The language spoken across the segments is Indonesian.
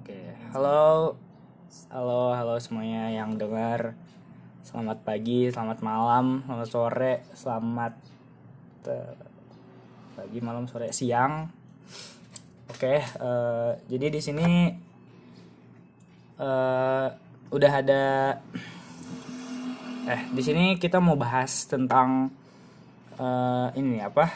Oke, halo, halo, halo semuanya yang dengar. Selamat pagi, selamat malam, selamat sore, selamat eh, pagi, malam, sore, siang. Oke, eh, jadi di sini eh, udah ada, eh di sini kita mau bahas tentang eh, ini apa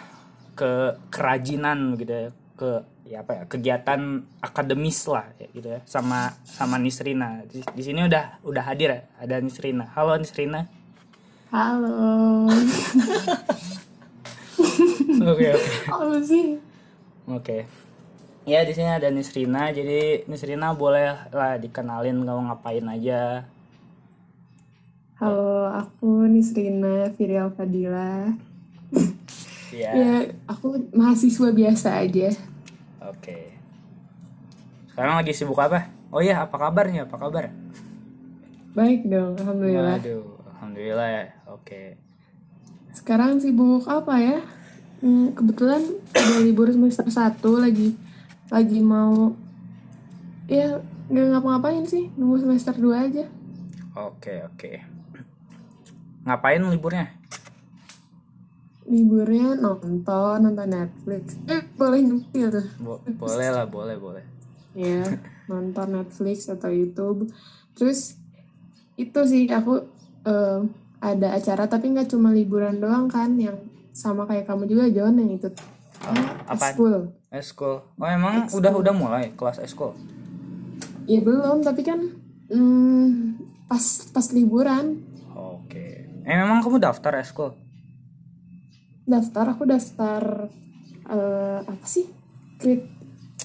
ke kerajinan gitu ya, ke ya apa ya kegiatan akademis lah ya gitu ya sama sama Nisrina di, di sini udah udah hadir ya ada Nisrina halo Nisrina Halo. oke oke Halo sih. oke ya di sini ada Nisrina jadi Nisrina boleh lah dikenalin kamu ngapain aja Halo, aku Nisrina Firial Fadila. Ya Ya, aku mahasiswa biasa aja. oke. Sekarang lagi sibuk apa? Oh iya apa kabarnya? Apa kabar? Baik dong, alhamdulillah. waduh alhamdulillah ya. Oke. Sekarang sibuk apa ya? Hmm, kebetulan udah libur semester 1 lagi. Lagi mau ya nggak ngapa-ngapain sih, nunggu semester 2 aja. oke oke. Ngapain liburnya Liburnya nonton, nonton Netflix. Eh, boleh nyempil tuh. Bo- boleh lah boleh boleh ya nonton Netflix atau YouTube terus itu sih aku eh, ada acara tapi nggak cuma liburan doang kan yang sama kayak kamu juga John yang itu apaan? school Eskul. Oh emang udah udah mulai kelas eskul. ya belum tapi kan hmm, pas pas liburan Oke. Eh memang kamu daftar eskul? Daftar aku daftar eh, apa sih Crit-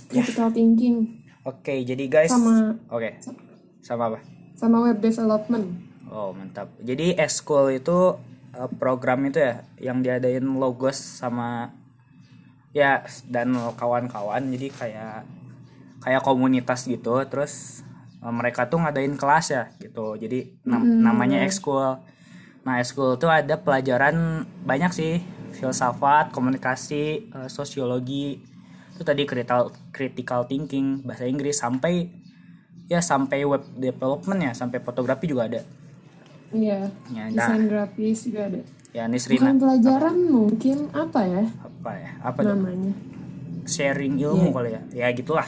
critical thinking Oke, jadi guys. sama Oke. Sama apa? sama web development Oh mantap. Jadi eskul itu eh, program itu ya yang diadain logos sama ya dan kawan-kawan. Jadi kayak kayak komunitas gitu. Terus eh, mereka tuh ngadain kelas ya gitu. Jadi nam- namanya ekskul. Nah ekskul tuh ada pelajaran banyak sih filsafat, komunikasi, eh, sosiologi, itu tadi critical critical thinking, bahasa Inggris sampai ya sampai web development ya, sampai fotografi juga ada. iya Ya, nah, desain grafis juga ada ya Nisrina bukan pelajaran mungkin apa ya apa ya? Apa tuh? namanya Sharing ilmu kali ya. Ya gitulah.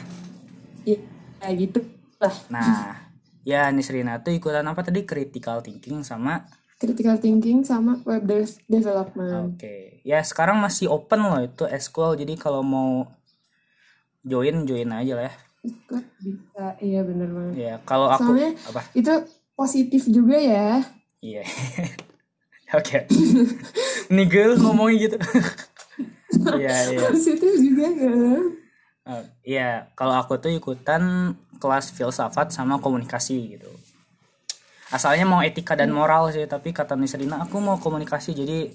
Iya, kayak gitu lah. Nah, ya Nisrina tuh ikutan apa tadi critical thinking sama Critical thinking sama web de- development. Oke, ya sekarang masih open loh itu eskul. Jadi kalau mau join join aja lah ya. Ikut bisa, iya bener banget. Ya kalau aku Soalnya apa? itu positif juga ya. Iya. Oke. Nih girl ngomongin gitu. Iya iya. Positif juga kan. Oh, Iya, kalau aku tuh ikutan kelas filsafat sama komunikasi gitu. Asalnya mau etika dan moral sih, tapi kata Nisrina aku mau komunikasi jadi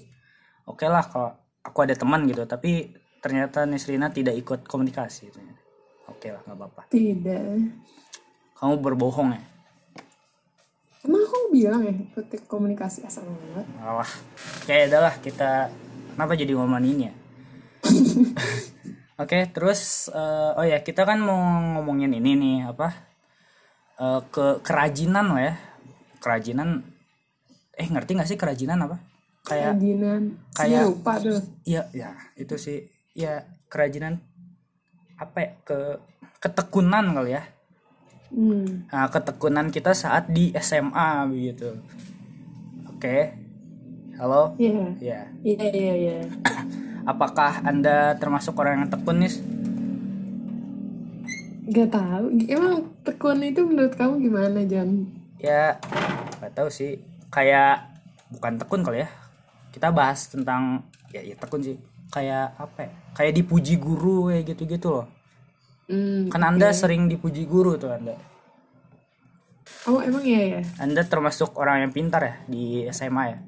oke lah kalau aku ada teman gitu, tapi ternyata Nisrina tidak ikut komunikasi. Oke lah, nggak apa-apa. Tidak. Kamu berbohong ya? Emang aku bilang ya ikut komunikasi asal enggak. Alah, kayak adalah kita kenapa jadi ngomongin ya? Oke, terus eh, oh ya kita kan mau ngomongin ini nih apa Eh, ke kerajinan lah ya, kerajinan. Eh ngerti nggak sih kerajinan apa? Kayak Kerajinan. kayak- Iya, lupa tuh. iya ya itu sih ya kerajinan apa ya ke ketekunan kali ya. Hmm. Nah, ketekunan kita saat di SMA begitu. Oke, halo, Iya. ya. Iya, iya, iya. Apakah Anda termasuk orang yang tekun nih? Gak tahu. Emang tekun itu menurut kamu gimana, Jan? Ya, nggak tahu sih. Kayak bukan tekun kali ya. Kita bahas tentang ya, ya tekun sih. Kayak apa ya? Kayak dipuji guru kayak gitu-gitu loh. Hmm. Kan Anda sering dipuji guru tuh Anda. Oh, emang iya ya? Anda termasuk orang yang pintar ya di SMA ya.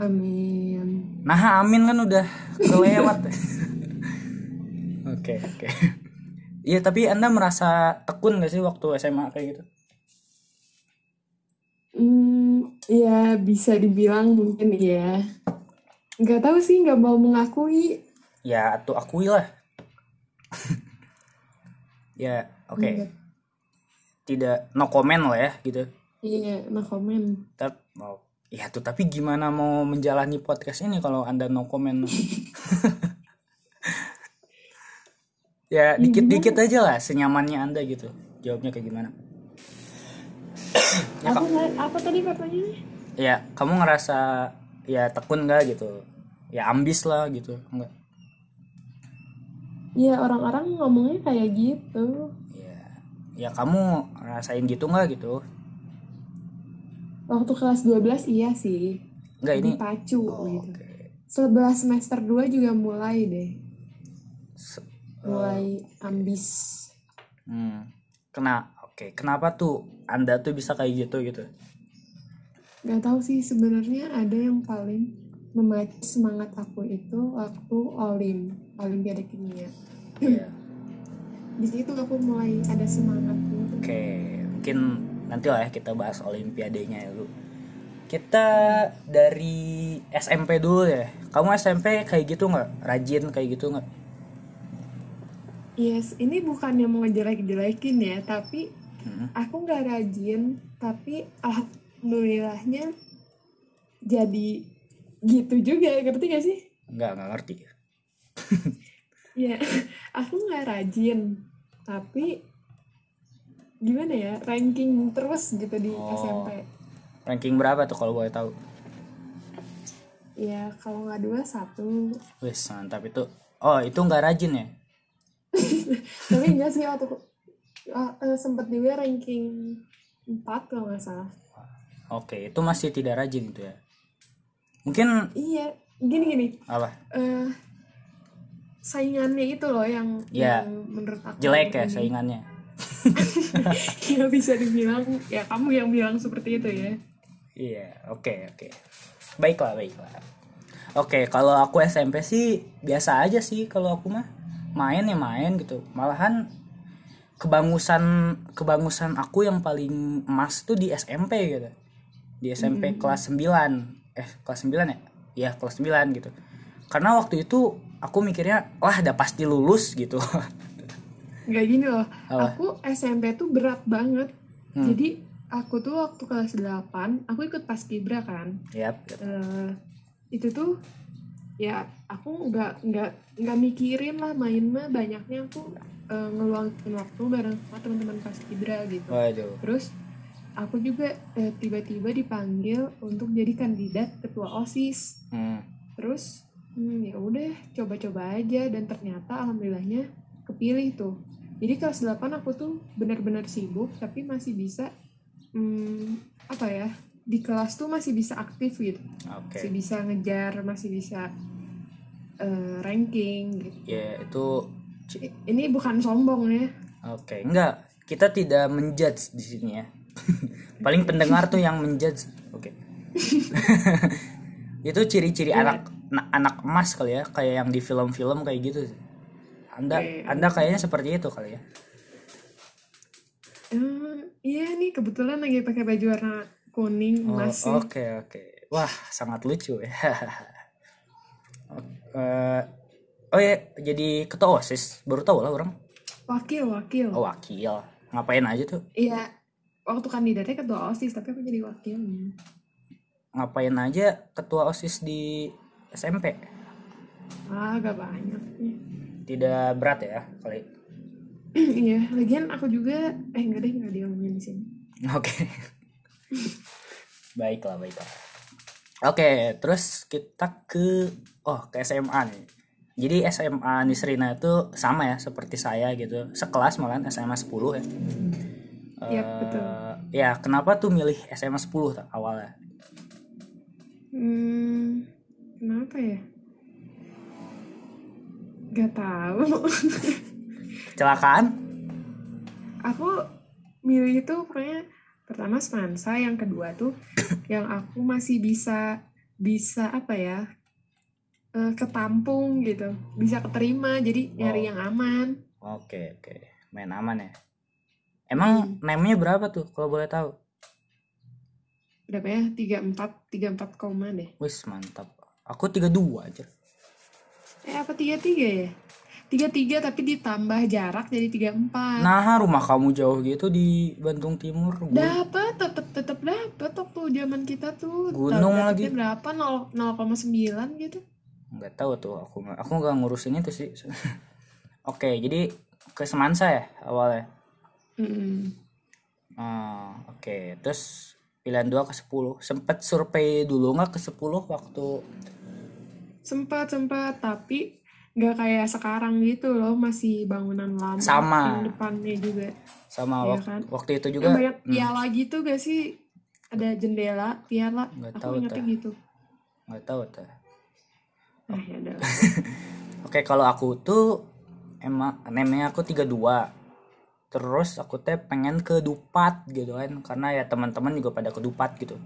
Amin. Nah, amin kan udah kelewat. Oke, oke. Iya, tapi Anda merasa tekun gak sih waktu SMA kayak gitu? Hmm, ya bisa dibilang mungkin iya. Nggak tahu sih, nggak mau mengakui. Ya, tuh akui lah. ya, oke. Nggak- tidak no comment lah ya gitu iya no comment tapi mau ya tuh tapi gimana mau menjalani podcast ini kalau anda no comment ya dikit-dikit aja lah senyamannya anda gitu jawabnya kayak gimana Ya, apa apa tadi pertanyaannya ya kamu ngerasa ya tekun nggak gitu? Ya ambis lah gitu enggak Iya orang-orang ngomongnya kayak gitu. Ya ya kamu rasain gitu nggak gitu? Waktu kelas 12 iya sih. Enggak ini dipacu Oh, gitu. oke. Setelah semester 2 juga mulai deh. Se- mulai ambis. Hmm. kena oke kenapa tuh anda tuh bisa kayak gitu gitu nggak tahu sih sebenarnya ada yang paling memacu semangat aku itu waktu olim olimpiade kimia ya di situ aku mulai ada semangat. Oke, mungkin nanti lah ya kita bahas olimpiadenya ya dulu. Kita dari SMP dulu ya. Kamu SMP kayak gitu nggak? Rajin kayak gitu nggak? yes ini bukannya mau ngejelek-jelekin ya tapi Hmm. aku nggak rajin tapi alhamdulillahnya jadi gitu juga ngerti gak sih Nggak, nggak ngerti. ya aku nggak rajin tapi gimana ya ranking terus gitu di Oh. SMP Ranking berapa tuh kalau boleh tahu? ya kalau nggak dua satu Wis, mantap itu. Oh, itu nggak rajin ya? tapi enggak sih waktu uh, uh, sempet juga ranking 4 kalau nggak salah Oke, itu masih tidak rajin itu ya. Mungkin iya gini gini apa? eh saingannya itu loh yang, Ya, yang menurut aku Jelek ya ini. saingannya. ya bisa dibilang ya kamu yang bilang seperti itu ya Iya, oke oke. Baiklah, baiklah. Oke, kalau aku SMP sih biasa aja sih kalau aku mah main ya main gitu. Malahan kebangusan kebangusan aku yang paling emas tuh di SMP gitu. Di SMP kelas 9. Eh, kelas 9 ya? Iya, kelas 9 gitu. Karena waktu itu aku mikirnya, wah udah pasti lulus gitu. nggak gini loh Apa? aku SMP tuh berat banget Hmm. jadi aku tuh waktu kelas 8 aku ikut paskibra kan Yap, yap. Eh, itu tuh ya aku nggak nggak nggak mikirin lah main mah banyaknya aku eh, ngeluangin waktu bareng sama teman-teman paskibra gitu Waduh. terus aku juga eh, tiba-tiba dipanggil untuk jadi kandidat ketua osis Hmm. terus hmm, ya udah coba-coba aja dan ternyata alhamdulillahnya kepilih tuh jadi kelas 8 aku tuh benar-benar sibuk tapi masih bisa hmm, apa ya di kelas tuh masih bisa aktif gitu Oke. masih bisa ngejar masih bisa eh, ranking gitu Ya, itu I- ini bukan sombong ya Oke, enggak. Kita tidak menjudge di sini ya. Paling pendengar tuh yang menjudge. Oke. itu ciri-ciri anak na- anak emas kali ya, kayak yang di film-film kayak gitu. Anda Oke. Anda kayaknya seperti itu kali ya. Hmm, iya nih kebetulan lagi pakai baju warna kuning Oh, emas sih. Oke, oke. Wah, sangat lucu ya. Eh, oh ya, jadi ketua OSIS. Baru tahu lah orang. wakil wakil Oh, wakil. Ngapain aja tuh? Iya, waktu kandidatnya ketua OSIS, tapi aku jadi wakilnya. Ngapain aja ketua OSIS di SMP? Ah, gak banyak sih. Tidak berat ya kali. iya, lagian aku juga, eh enggak deh, enggak diomongin di sini. Oke. baiklah, baiklah. Oke, terus kita ke oh, ke SMA nih. Jadi SMA Nisrina itu sama ya seperti saya gitu. Sekelas malahan SMA 10 ya. Iya, Eh, betul. Ya, kenapa tuh milih SMA 10 tak awalnya? Hmm, kenapa ya? Gak tahu. Kecelakaan? aku milih itu pokoknya pertama semansa, yang kedua tuh yang aku masih bisa bisa apa ya? Eh, ketampung gitu, bisa keterima, jadi nyari Oh. yang aman. Oke, oke. Main aman ya. Emang name-nya berapa tuh kalau boleh tahu? Berapa ya? 34, 34 koma deh. Wis, mantap. Aku 32 aja. Eh apa tiga tiga ya? tiga tiga tapi ditambah jarak jadi tiga empat Nah, rumah kamu jauh gitu di Bandung Timur. Gu- dapat tetep tetep dapet waktu zaman kita tuh Gunung lagi. berapa 0 0,9 gitu nggak tahu tuh aku aku nggak ngurusin itu sih. Oke, jadi ke Semansa ya awalnya. Mm-mm. Ah, oke. Terus pilihan dua ke 10. Sempet survei dulu nggak ke 10 waktu sempat sempat tapi nggak kayak sekarang gitu loh masih bangunan lama Sama. depannya juga sama Iya wak- kan? waktu itu juga banyak piala gitu gak sih ada jendela piala Nggak aku tahu ingetnya tuh. gitu nggak tahu tuh. Ya udah Oke, kalau aku tuh emang namanya aku 32. Terus aku teh pengen ke Dupat gitu kan karena ya teman-teman juga pada ke Dupat gitu.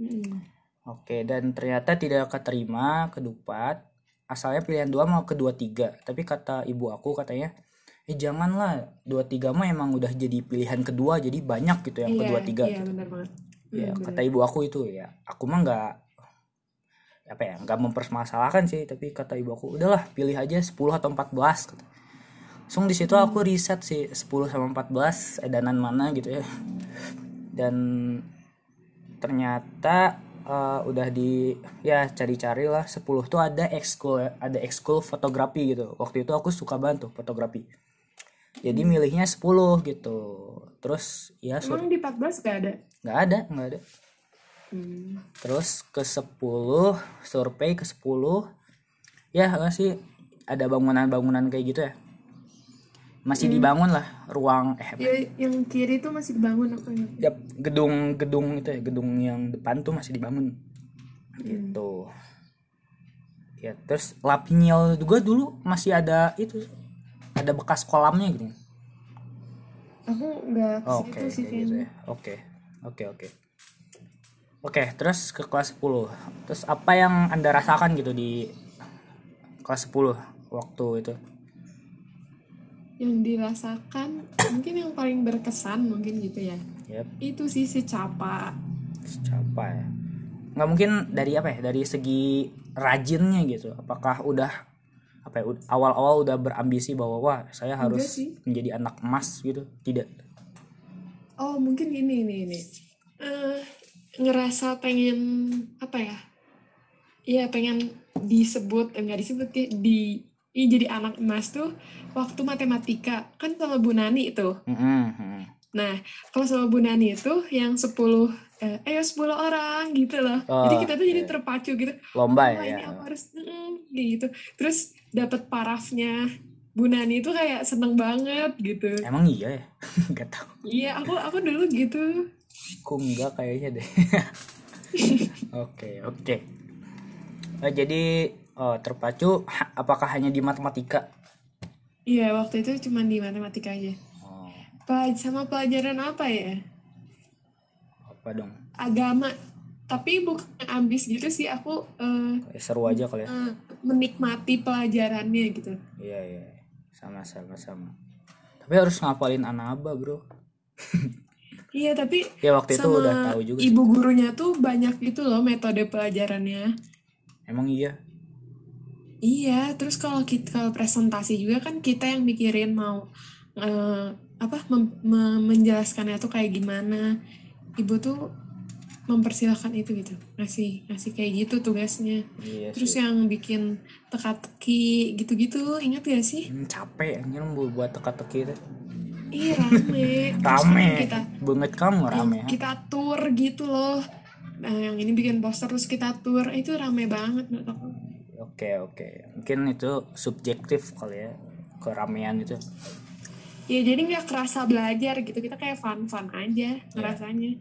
Mm-mm. Oke, dan ternyata tidak keterima ke Dupat. Asalnya pilihan dua mau ke dua tiga, tapi kata ibu aku katanya, eh janganlah dua tiga mah emang udah jadi pilihan kedua, jadi banyak gitu yang iya kedua tiga. iya benar banget Ya, kata ibu aku itu ya, aku mah nggak apa ya, nggak mempermasalahkan sih, tapi kata ibu aku, udahlah pilih aja 10 atau 14 kata. Langsung di situ aku riset sih 10 sama 14 edanan mana gitu ya. Dan ternyata eh, udah di ya cari-cari lah 10 tuh ada ekskul ada ekskul fotografi gitu. Waktu itu aku suka banget tuh fotografi. Jadi milihnya 10 gitu. Terus ya sur- emang di 14 gak ada nggak ada, nggak ada. Hmm. Terus ke 10 survei ke 10 ya nggak sih? Ada bangunan-bangunan kayak gitu ya? Masih dibangun lah ruang eh apa- ya yang kiri tuh masih dibangun ingat ya? Gedung-gedung itu ya gedung yang depan tuh masih dibangun. Gitu. Ya terus Lapiniel juga dulu masih ada itu ada bekas kolamnya gitu. Aku nggak ke Oh, situ Oke, sih gitu ya. Oke. Oke, oke. Oke, terus ke kelas 10. Terus apa yang Anda rasakan gitu di kelas 10 waktu itu? yang dirasakan mungkin yang paling berkesan mungkin gitu ya Yap, itu sih si capa siapa ya? Nggak mungkin dari apa ya? Dari segi rajinnya gitu. Apakah udah apa ya? Awal-awal udah berambisi bahwa wah, saya harus menjadi anak emas gitu. Tidak. oh mungkin ini ini ini Eh, ngerasa pengen apa ya Iya pengen disebut eh, enggak disebut kayak di ini jadi anak emas tuh waktu matematika kan sama Bu Nani tuh Mm-mm, mm. Nah, kalau sama Bu Nani itu yang 10 eh ayo 10 orang gitu loh. Oh, jadi kita tuh jadi iya. terpacu gitu. Lomba Wah, ya. ini aku harus mm, gitu. Terus dapat parafnya Bu Nani itu kayak seneng banget gitu. Emang iya ya? Gak tahu. Iya, aku aku dulu gitu. Aku enggak kayaknya deh. Oke, oke. Eh, jadi oh, terpacu apakah hanya di matematika? Iya, waktu itu cuma di matematika aja. Oh, Pelaj- sama pelajaran apa ya? apa dong? Agama. Tapi bukan ambis gitu sih, aku Kayak seru aja kali ya. eh, menikmati pelajarannya gitu. Iya, iya. Sama sama sama. Tapi harus ngapalin anaba, Bro. Iya, tapi Ya waktu itu sama udah tahu juga. sih. ibu gurunya tuh banyak gitu loh metode pelajarannya. Emang iya. Iya, terus kalau kita kalau presentasi juga kan kita yang mikirin mau eh, apa mem- me- menjelaskannya tuh kayak gimana. Ibu tuh mempersilahkan itu gitu, ngasih ngasih kayak gitu tugasnya. Iya Terus sih. yang bikin teka-teki gitu-gitu, ingat gak sih? Hmm, capek anjir bu- buat teka-teki itu. Iya rame. Rame. kita Banget kamu rame. kita tour gitu loh. Nah, yang ini bikin poster terus kita tour, itu rame banget menurut aku. Oke, oke. Mungkin itu subjektif kali ya. Keramaian itu. Ya jadi nggak kerasa belajar gitu, kita kayak fun-fun aja ngerasanya.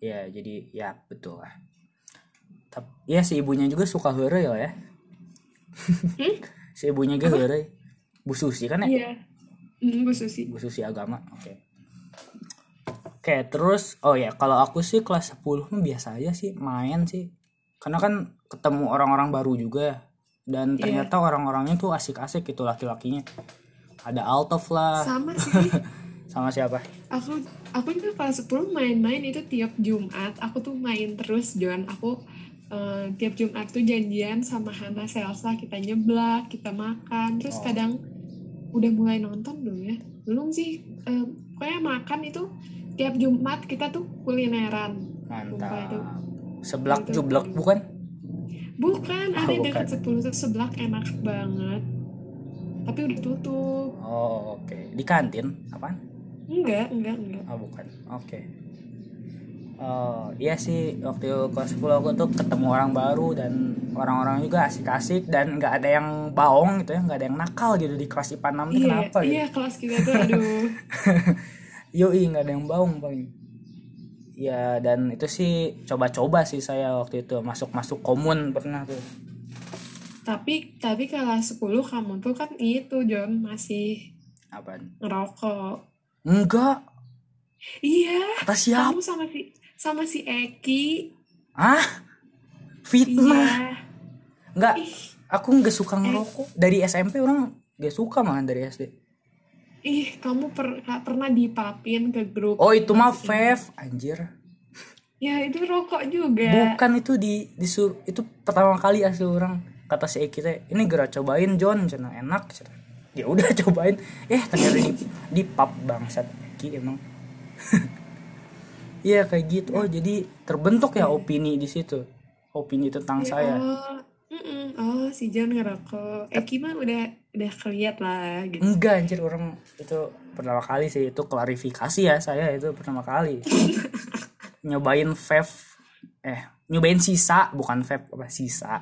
Ya, jadi ya betul lah. Tapi ya si ibunya juga suka heureuy lah ya. si ibunya juga heureuy. Bu Susi kan ya? Iya. Bu Susi. Bu Susi agama. Oke. Oke, terus oh ya, kalau aku sih kelas 10 mah biasa aja sih main sih. Karena kan ketemu orang-orang baru juga. Dan ternyata orang-orangnya tuh asik-asik gitu laki-lakinya. Ada Altov lah. Sama sih. Sama siapa? aku aku juga kelas 10 main-main itu tiap Jumat. Aku tuh main terus, John. Aku eh, tiap Jumat tuh janjian sama Hana Selsa kita nyeblak kita makan terus Oh. kadang udah mulai nonton belum ya. Belum sih Eh, pokoknya makan itu tiap Jumat kita tuh kulineran. Sumpah itu. mantap seblak Itu. jublek bukan? Bukan Oh, ada dekat 10 tuh seblak enak banget. Tapi udah tutup. Oh oke. Di kantin apaan? Enggak enggak enggak. Oh bukan. Oke Oh iya sih waktu kelas 10 aku tuh ketemu orang baru dan orang-orang juga asik-asik dan nggak ada yang baong gitu ya nggak ada yang nakal gitu di kelas IPA 6 tuh iya kenapa gitu iya kelas kita tuh aduh Yoi nggak ada yang baung paling. Ya dan itu sih coba-coba sih saya waktu itu masuk-masuk komun pernah tuh. tapi tapi kelas 10 kamu tuh kan itu John masih Apaan? ngerokok Enggak. iya Kata siapa? kamu sama si sama si Eki Ah? Fitnah. iya Enggak. Aku nggak suka ngerokok. Dari SMP orang gak suka malah dari SD. ih kamu per, pernah dipapin ke grup Oh itu mah Fev anjir. ya itu rokok juga Bukan itu di disur itu pertama kali asli orang kata si Eki teh ini gerak cobain John cina enak cina. Ya udah cobain eh ternyata di di pub bangsat Eki emang. Iya kayak gitu. Oh jadi terbentuk ya opini di situ. Opini tentang Ya, saya. oh, oh si John ngerokok Eki mah udah udah keliat lah gitu Enggak anjir orang itu pertama kali sih itu klarifikasi ya saya itu pertama kali. nyobain vape eh nyobain sisa bukan vape apa sisa.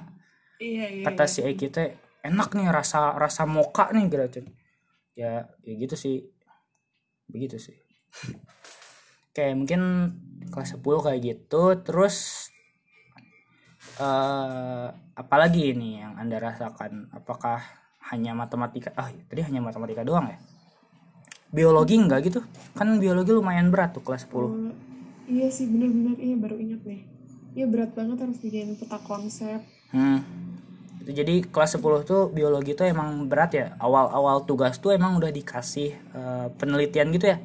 iya iya kata iya. si Eki teh enak nih rasa rasa moka nih gitu ya ya gitu sih begitu sih kayak mungkin kelas 10 kayak gitu terus eh apalagi ini yang anda rasakan? Apakah hanya matematika? Ah tadi hanya matematika doang ya? Biologi enggak gitu? Kan biologi lumayan berat tuh kelas 10 Oh, iya sih bener-bener iya baru ingat nih. Iya berat banget harus bikin peta konsep. Hmm. Itu jadi kelas 10 tuh biologi tuh emang berat ya. Awal-awal tugas tuh emang udah dikasih eh, penelitian gitu ya.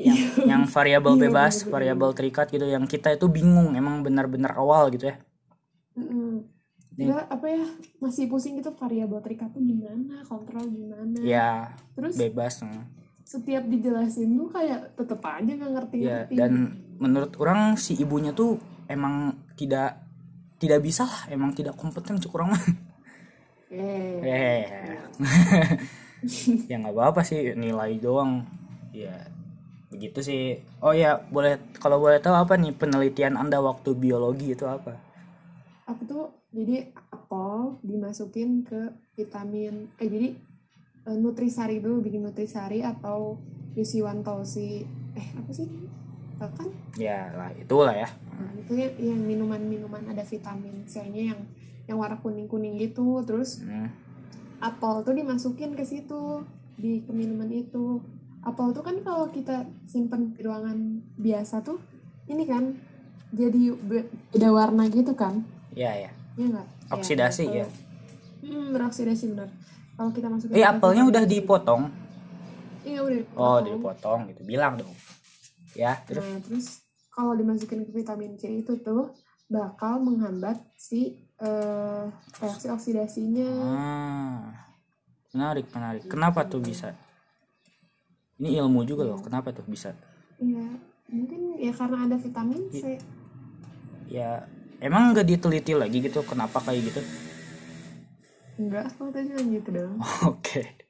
Yang yang variabel Iya, bebas, variabel terikat gitu yang kita itu bingung emang benar-benar awal gitu ya. Nggak, apa ya masih pusing gitu variabel terikat tuh gimana kontrol gimana Ya, terus bebas. hmm. setiap dijelasin tuh kayak tetep aja nggak ngerti Ya, dan menurut orang si ibunya tuh emang tidak tidak bisa lah, emang tidak kompeten cuk orang mah. eh Eh. ya nggak apa-apa sih nilai doang. Ya begitu sih. Oh ya, boleh kalau boleh tahu apa nih penelitian Anda waktu biologi itu apa? aku tuh jadi apel dimasukin ke vitamin eh jadi eh, nutrisari dulu bikin nutrisari atau yusiwantosi eh apa sih kan Ya lah itulah ya. Nah, itu ya yang minuman-minuman ada vitamin C-nya yang yang warna kuning-kuning gitu. Terus Hmm. apel tuh dimasukin ke situ di ke minuman itu. Apel tuh kan kalau kita simpen di ruangan biasa tuh ini kan jadi be- beda warna gitu kan? Ya ya. Iya enggak? Oksidasi ya. Hmm, beroksidasi benar. Kalau kita masukin Eh apelnya vitamin udah dipotong. Iya udah Oh, dipotong. dipotong gitu. Bilang dong. Ya, terus Nah, terus kalau dimasukin ke vitamin C itu tuh bakal menghambat si eh, reaksi oksidasinya. ah. Menarik, menarik. Kenapa tuh bisa? Ini ilmu juga loh. Kenapa tuh bisa? Iya, mungkin ya karena ada vitamin C. Ya, emang nggak diteliti lagi gitu kenapa kayak gitu? Enggak, bilang gitu dong. Oke.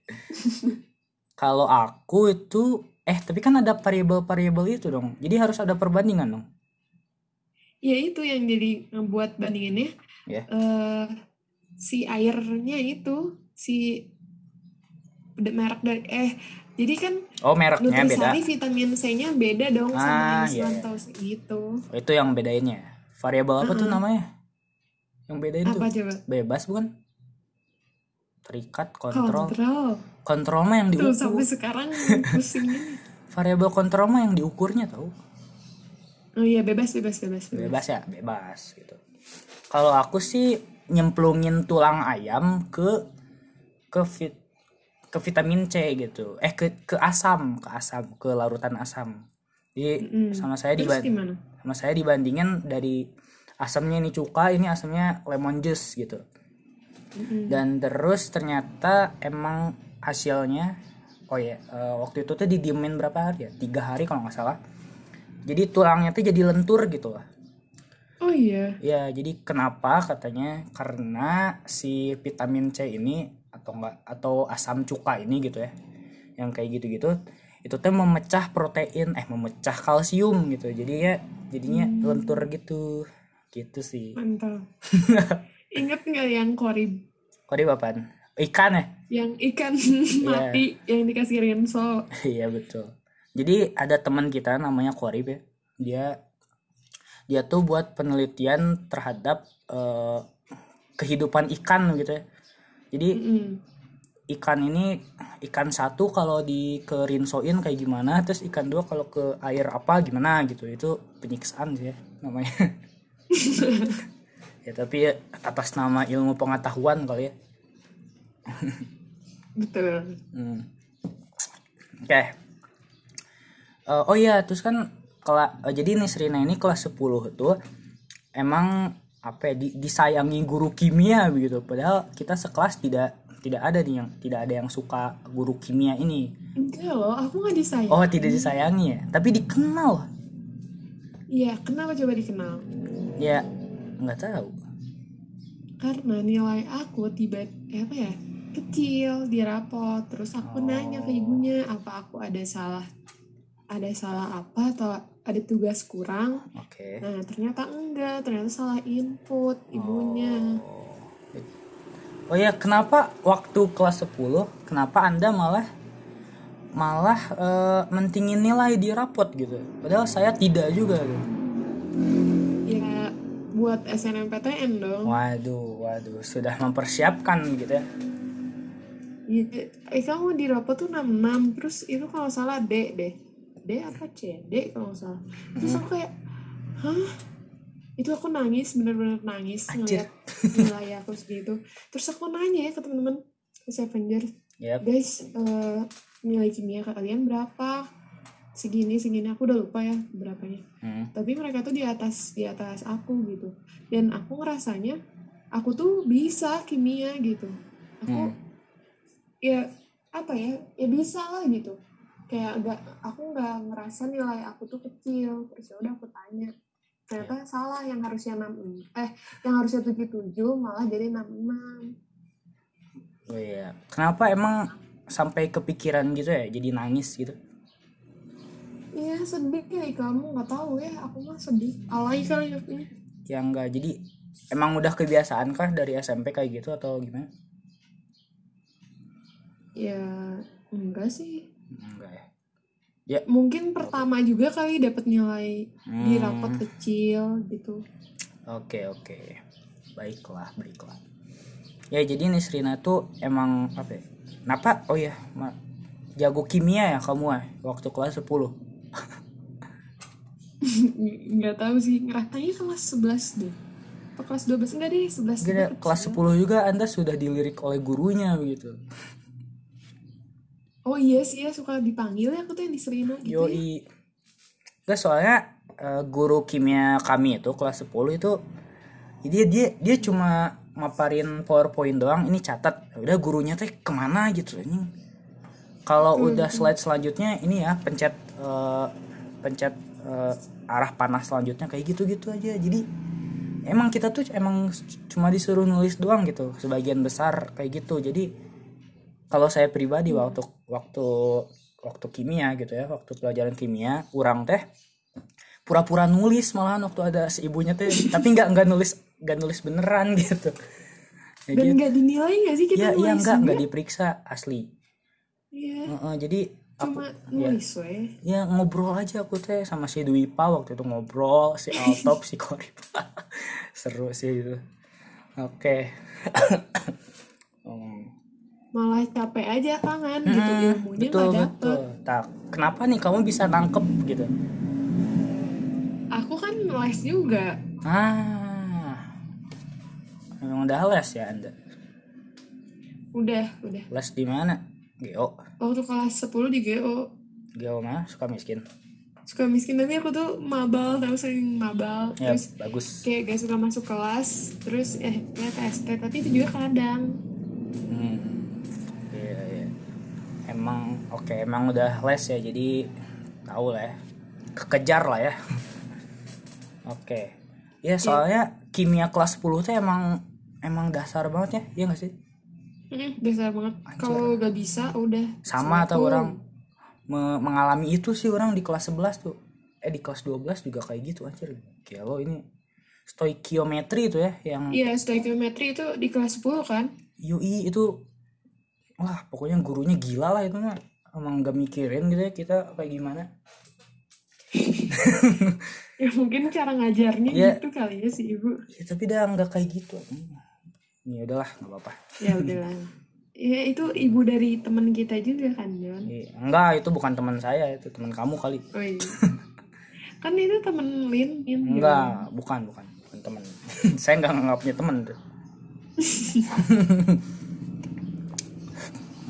Kalau aku itu eh tapi kan ada variabel-variabel itu dong. Jadi harus ada perbandingan dong. Ya itu yang jadi ngebuat bandingannya. Ya. eh, si airnya itu si merek dari eh jadi kan Oh, mereknya beda. nutrisari vitamin C-nya beda dong Ah, sama yang iya, iya. Silantos gitu. Oh, itu yang bedainnya. Variabel apa tuh namanya? Yang bedain tuh Apa coba? bebas bukan? Terikat, kontrol. Kontrol. Kontrol mah yang Tuh diukur. sampai sekarang pusing ini. Variabel kontrol mah yang diukurnya tahu. Oh iya bebas bebas bebas bebas. Bebas ya, bebas gitu. Kalau aku sih nyemplungin tulang ayam ke ke fit ke vitamin C gitu. Eh ke ke asam, ke asam, ke larutan asam. Jadi Mm. sama saya Terus diban gimana? sama saya dibandingin dari asamnya ini cuka ini asamnya lemon juice gitu dan terus ternyata emang hasilnya oh ya eh, waktu itu tuh didiemin berapa hari ya tiga hari kalau nggak salah jadi tulangnya tuh jadi lentur gitu lah Oh iya. ya jadi kenapa katanya karena si vitamin C ini atau enggak atau asam cuka ini gitu ya yang kayak gitu-gitu itu tuh memecah protein eh memecah kalsium gitu. Jadi ya jadinya lentur gitu. Gitu sih. Mantap. Ingat nggak yang korib? kok di papan ikan ya? Yang ikan mati yang dikasih rinso. iya betul. Jadi ada teman kita namanya Korib ya. Dia dia tuh buat penelitian terhadap eh, kehidupan ikan gitu ya jadi Mm-mm. ikan ini ikan satu kalau di kerinsoin kayak gimana terus ikan dua kalau ke air apa gimana gitu itu penyiksaan sih ya namanya ya tapi ya, atas nama ilmu pengetahuan kali ya Betul. Hmm. Oke. Eh, oh iya, terus kan kela eh, jadi nih Serina ini kelas 10 tuh emang apa ya, di- disayangi guru kimia begitu. Padahal kita sekelas tidak tidak ada nih yang tidak ada yang suka guru kimia ini. Enggak loh, aku nggak disayang. Oh, tidak disayangi ya, tapi dikenal. Iya, kenapa coba dikenal? Ya, nggak tahu. Karena nilai aku tiba eh, apa ya kecil di rapot. Terus aku nanya ke ibunya apa aku ada salah ada salah apa atau ada tugas kurang. Oke. Nah ternyata enggak, ternyata salah input ibunya. Oh ya, kenapa waktu kelas 10 kenapa Anda malah malah eh, mentingin nilai di rapot gitu? Padahal saya tidak juga gitu. Ya buat SNMPTN dong. Waduh, waduh, sudah mempersiapkan gitu ya. Iya, eh kamu di rapot tuh 66 terus itu kalau salah D deh D apa C D kalau nggak salah. Terus aku kayak hah? Itu aku nangis bener-bener nangis Anjir. ngeliat nilai aku segitu. Terus aku nanya ya ke temen-temen ke Avenger Yap. guys eh, nilai kimia kalian berapa? Segini segini. Aku udah lupa ya berapanya. Hmm. tapi mereka tuh di atas di atas aku gitu. Dan aku ngerasanya aku tuh bisa kimia gitu. Aku Hmm. ya apa ya ya bisa lah gitu kayak gak aku nggak ngerasa nilai aku tuh kecil terus ya udah aku tanya ternyata salah yang harusnya 6 eh yang harusnya 77 malah jadi 66 Oh iya. Kenapa emang sampai kepikiran gitu ya? Jadi nangis gitu? iya sedih ya kamu nggak tahu ya aku mah sedih alay kali ya Ya enggak. Jadi emang udah kebiasaan kah dari SMP kayak gitu atau gimana? ya enggak sih Enggak ya. Ya, mungkin pertama juga kali dapat nilai di Hmm. rapot kecil gitu Oke oke, baiklah baiklah. Ya jadi Nisrina tuh emang apa? Ya? Kenapa? Oh ya, ma- jago kimia ya kamu ya waktu kelas 10 nggak tahu sih ngerasanya kelas 11 deh atau kelas 12 enggak deh 11 Gila, juga kelas kecil. 10 juga Anda sudah dilirik oleh gurunya begitu. Oh iya sih ya suka dipanggil ya aku tuh yang di Serina gitu ya. Yoi. Gak soalnya eh, guru kimia kami itu kelas 10 itu dia dia dia cuma maparin PowerPoint doang ini catat. Ya udah gurunya teh ke mana gitu anjing. Kalau udah slide selanjutnya ini ya pencet eh, pencet eh, arah panas selanjutnya kayak gitu gitu aja. Jadi emang kita tuh emang cuma disuruh nulis doang gitu sebagian besar kayak gitu. Jadi kalau saya pribadi waktu waktu waktu kimia gitu ya waktu pelajaran kimia kurang teh pura-pura nulis malahan waktu ada si ibunya teh. Tapi nggak nggak nulis nggak nulis beneran gitu. Ya, dan gitu. nggak dinilai nggak sih kita ya iya nggak nggak diperiksa asli. Iya, Heeh, jadi aku cuma ya, nulis we. Ya ngobrol aja aku teh sama si Dwipa waktu itu ngobrol si Altop si Korip seru sih itu. Oke. Hmm. Malah capek aja kangen gitu Hmm, ilmunya betul nggak dapet. betul. Tak kenapa nih kamu bisa nangkep gitu? Aku kan les juga. Ah. Memang udah les ya anda? Udah udah. Les di mana? Geo waktu kelas 10 di GO geo mana? Suka miskin. Suka miskin tapi aku tuh mabal tahu sering mabal. Ya terus bagus. kayak gak suka masuk kelas terus eh ya TST tapi itu juga kadang. Hmm. Iya, iya. Emang oke, emang udah les ya, jadi tahu lah ya. Kekejar lah ya. oke. Ya soalnya kimia kelas 10 tuh emang emang dasar banget ya, iya gak sih? Mm, dasar banget kalau gak bisa udah Sama atau orang me- mengalami itu sih orang di kelas 11 tuh. Eh di kelas 12 juga kayak gitu anjir. Kayak lo ini stoikiometri itu ya yang iya stoikiometri itu di kelas 10 kan UI itu wah pokoknya gurunya gila lah itu mah. Emang gak mikirin gitu ya kita kayak gimana. Ya mungkin cara ngajarnya Iya. gitu kali ya si ibu. Ya tapi dah nggak kayak gitu. Ya udahlah nggak apa-apa. Ya udahlah ya itu ibu dari teman kita juga kan John Iya, enggak itu bukan teman saya itu teman kamu kali. Oh iya. Kan itu temen Lin Lin enggak bukan bukan bukan teman. Saya nggak nganggapnya teman tuh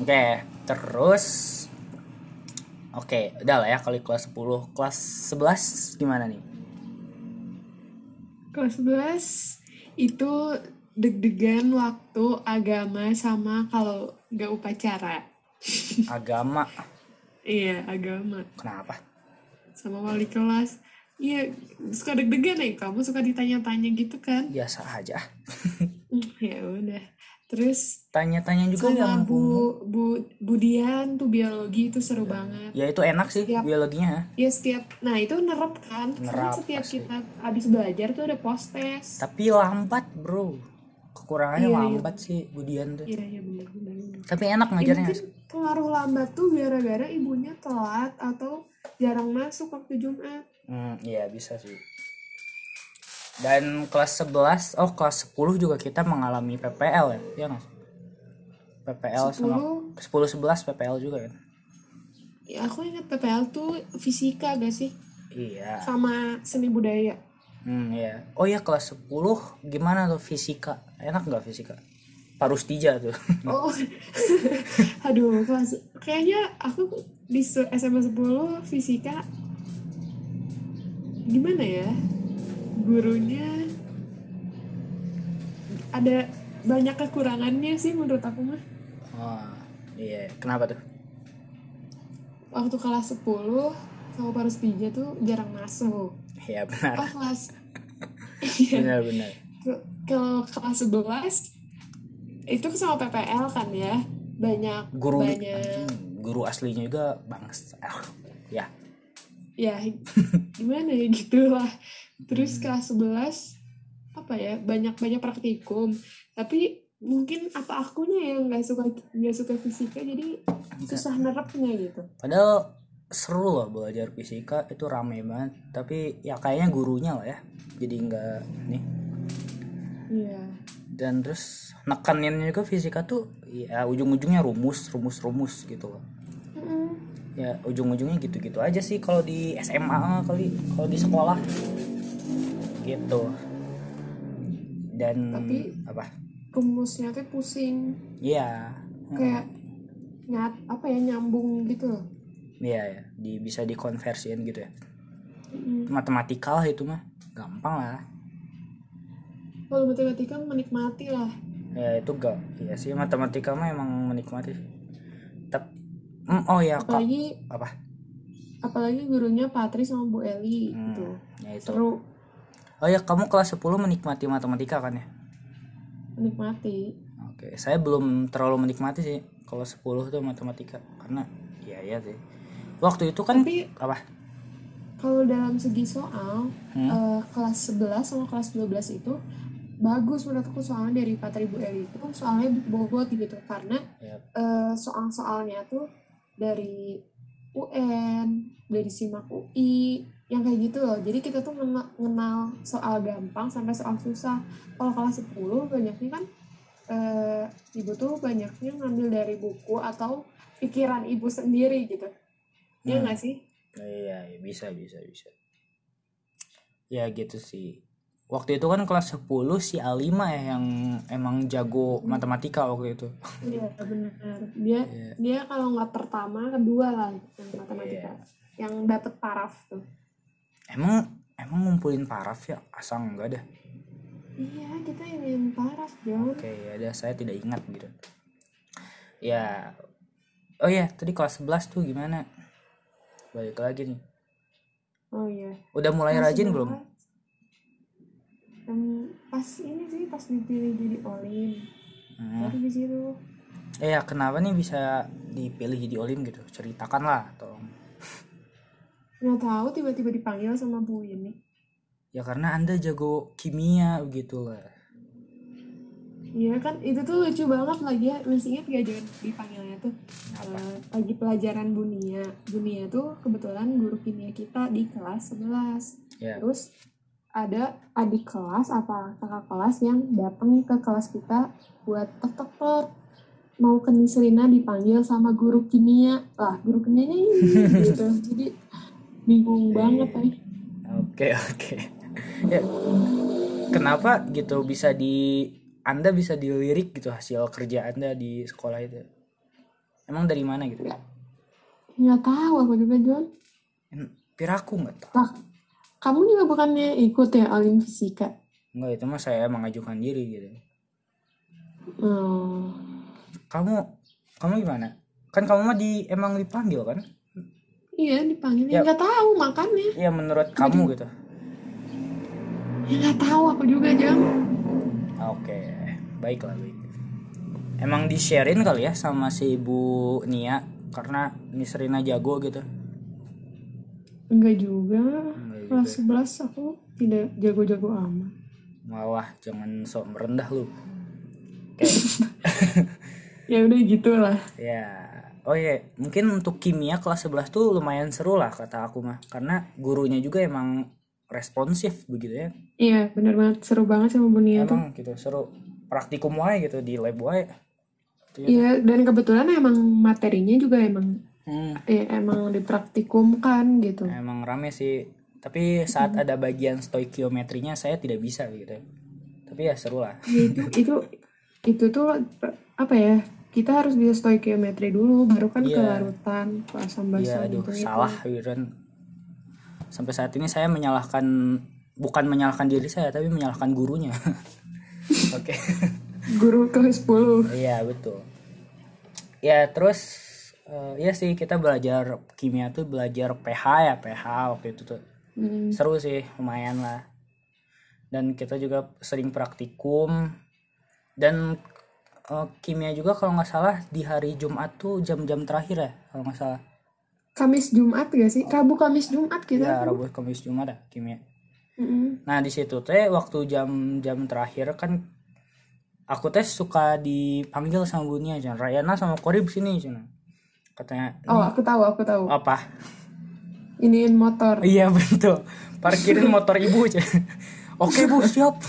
oke terus oke udah lah ya kali kelas 10 kelas 11 gimana nih? Kelas 11 itu deg-degan waktu agama sama kalau gak upacara. Agama? Iya agama. Kenapa? Sama wali kelas. Iya suka deg-degan ya kamu suka ditanya-tanya gitu kan? Biasa aja. Hmm, ya udah terus tanya-tanya juga sama yang bu bu Budian tuh biologi itu seru banget. Ya itu enak sih Siap. biologinya. Ya setiap nah itu nerep kan. Nerap, setiap pasti. kita habis belajar tuh ada post test tapi lambat bro. Kekurangannya Iya, iya. lambat sih Budian tuh. Iya iya benar tapi enak Ya, ngajarnya. mungkin pengaruh lambat tuh gara-gara ibunya telat atau jarang masuk waktu Jumat. hmm, iya bisa sih dan kelas 11 oh kelas 10 juga kita mengalami PPL ya iya nggak sih? PPL sama 10 11 PPL juga kan Ya aku ingat PPL tuh fisika gak sih? iya Sama seni budaya. hmm iya oh iya kelas 10 gimana tuh fisika enak nggak fisika parustija tuh Oh, aduh kelas kayaknya aku di SMA 10 fisika gimana ya? Gurunya. Ada banyak kekurangannya sih menurut aku mah. oh iya. Kenapa tuh? Waktu kelas 10 sama Parustija tuh jarang masuk. iya benar. Oh kelas Iya. benar. Benar kalau kelas 11 itu sama PPL kan ya. Banyak guru banyak guru aslinya juga bangsa ya ya gimana ya gitu lah. Terus Hmm. kelas 11 apa ya banyak banyak praktikum. Tapi mungkin apa akunya yang nggak suka nggak suka fisika jadi susah nerapnya gitu. Padahal seru loh belajar fisika itu rame banget. Tapi ya kayaknya gurunya lah ya jadi nggak nih iya. Dan terus nekenin juga fisika tuh ya ujung-ujungnya rumus rumus rumus gitu loh. Ya ujung-ujungnya gitu-gitu aja sih kalau di SMA kali kalau di sekolah. Gitu. Dan Tapi- apa? rumusnya tuh pusing. Iya. Kayak nyat apa ya nyambung gitu loh. Iya ya di bisa dikonversiin gitu ya. Mm-mm. matematika lah itu mah. Gampang lah. Kalau matematika menikmati lah. Ya itu gak iya sih. Matematika mah emang menikmati oh ya apalagi apa? apalagi gurunya Patri sama Bu Eli Hmm, gitu. ya itu. Seru. Oh ya kamu kelas 10 menikmati matematika kan ya? Menikmati. Oke saya belum terlalu menikmati sih kalau 10 tuh matematika karena ya ya sih. Waktu itu kan tapi apa? kalau dalam segi soal Hmm. eh, kelas 11 sama kelas 12 itu bagus menurutku soalnya dari Patri Bu Eli itu soalnya bobot gitu. Karena ya eh, soal-soalnya tuh dari UN dari SIMAK UI yang kayak gitu loh. Jadi kita tuh ngena- ngenal soal gampang sampai soal susah. Kalau kelas 10 banyaknya kan eh, ibu tuh banyaknya ngambil dari buku atau pikiran ibu sendiri gitu. Iya Hmm. nggak sih? Iya iya, bisa bisa bisa. Ya gitu sih waktu itu kan kelas 10 si Alima ya yang emang jago matematika waktu itu. Iya benar. Dia Iya. dia kalau nggak pertama kedua lah yang matematika. Iya. yang dapet paraf tuh. Emang emang ngumpulin paraf ya? Asal enggak dah iya kita ingin paraf John. Oke ada saya tidak ingat gitu. Ya. Oh ya tadi kelas 11 tuh gimana? Balik lagi nih. Oh iya. Udah mulai Kelas rajin 11. belum Em, pas ini sih pas dipilih jadi olim Hmm. baru di situ Eh ya kenapa nih bisa dipilih jadi olim gitu? Ceritakan lah, tolong. nggak tahu tiba-tiba dipanggil sama Bu ini Ya karena anda jago kimia begitu lah. Iya kan itu tuh lucu banget lagi ya masih ingat gak jangan dipanggilnya tuh Apa? eh, lagi pelajaran Bunia Bunia tuh kebetulan guru kimia kita di kelas 11 Ya. terus ada adik kelas apa kakak kelas yang datang ke kelas kita buat tek tek tek mau ke Nisrina dipanggil sama guru kimia lah guru kimianya ini gitu jadi bingung banget eh Oke oke. Ya kenapa gitu bisa di anda bisa dilirik gitu hasil kerja anda di sekolah itu? Emang dari mana gitu? nggak tahu aku juga John Piraku nggak tahu. Kamu juga bukannya ikut ya olim fisika Enggak itu mah saya mengajukan diri gitu. hmm. Kamu kamu gimana? Kan kamu mah di emang dipanggil kan? iya dipanggil Ya. nggak tahu makanya Iya menurut kamu gitu. ya nggak tahu aku juga Jang Oke, baiklah baik. Emang di sharein kali ya sama si Ibu Nia karena Nisrina jago gitu. enggak juga Enggak kelas 11 aku tidak jago-jago amat Malah jangan sok merendah lu. Ya udah gitulah ya. Oh iya, mungkin untuk kimia kelas 11 tuh lumayan seru lah kata aku mah. Karena gurunya juga emang responsif begitu ya. iya bener banget seru banget sama Bunia tuh Emang gitu seru. Praktikum wae gitu di lab wae. Gitu ya. Iya, dan kebetulan emang materinya juga emang Hmm, ya emang dipraktikumkan gitu. emang rame sih. Tapi saat ada bagian stoikiometrinya saya tidak bisa gitu. Tapi ya seru lah. Ya, itu itu itu tuh apa ya? Kita harus bisa stoikiometri dulu, baru kan Iya. ke larutan, ke asam Iya, basa aduh, gitu. salah gitu kan. Sampai saat ini saya menyalahkan bukan menyalahkan diri saya tapi menyalahkan gurunya. Oke. Guru kelas 10. Iya, betul. Ya, terus eh, iya sih kita belajar kimia tuh belajar pH ya, pH waktu itu tuh. Hmm, Seru sih, lumayan lah. Dan kita juga sering praktikum dan eh, kimia juga kalau nggak salah di hari Jumat tuh jam-jam terakhir ya, kalau nggak salah. Kamis Jumat gak sih? Rabu Kamis Jumat kita. Ya, Rabu, Kamis, Jumat ya kimia. Mm-mm. Nah di situ teh waktu jam-jam terakhir kan aku teh suka dipanggil sama bunya Jan Rayana sama Korib sini Jan. Katanya Oh, aku tahu, aku tahu. apa? Iniin motor. Iya betul. Parkirin motor ibu Jan. Oke bu siap.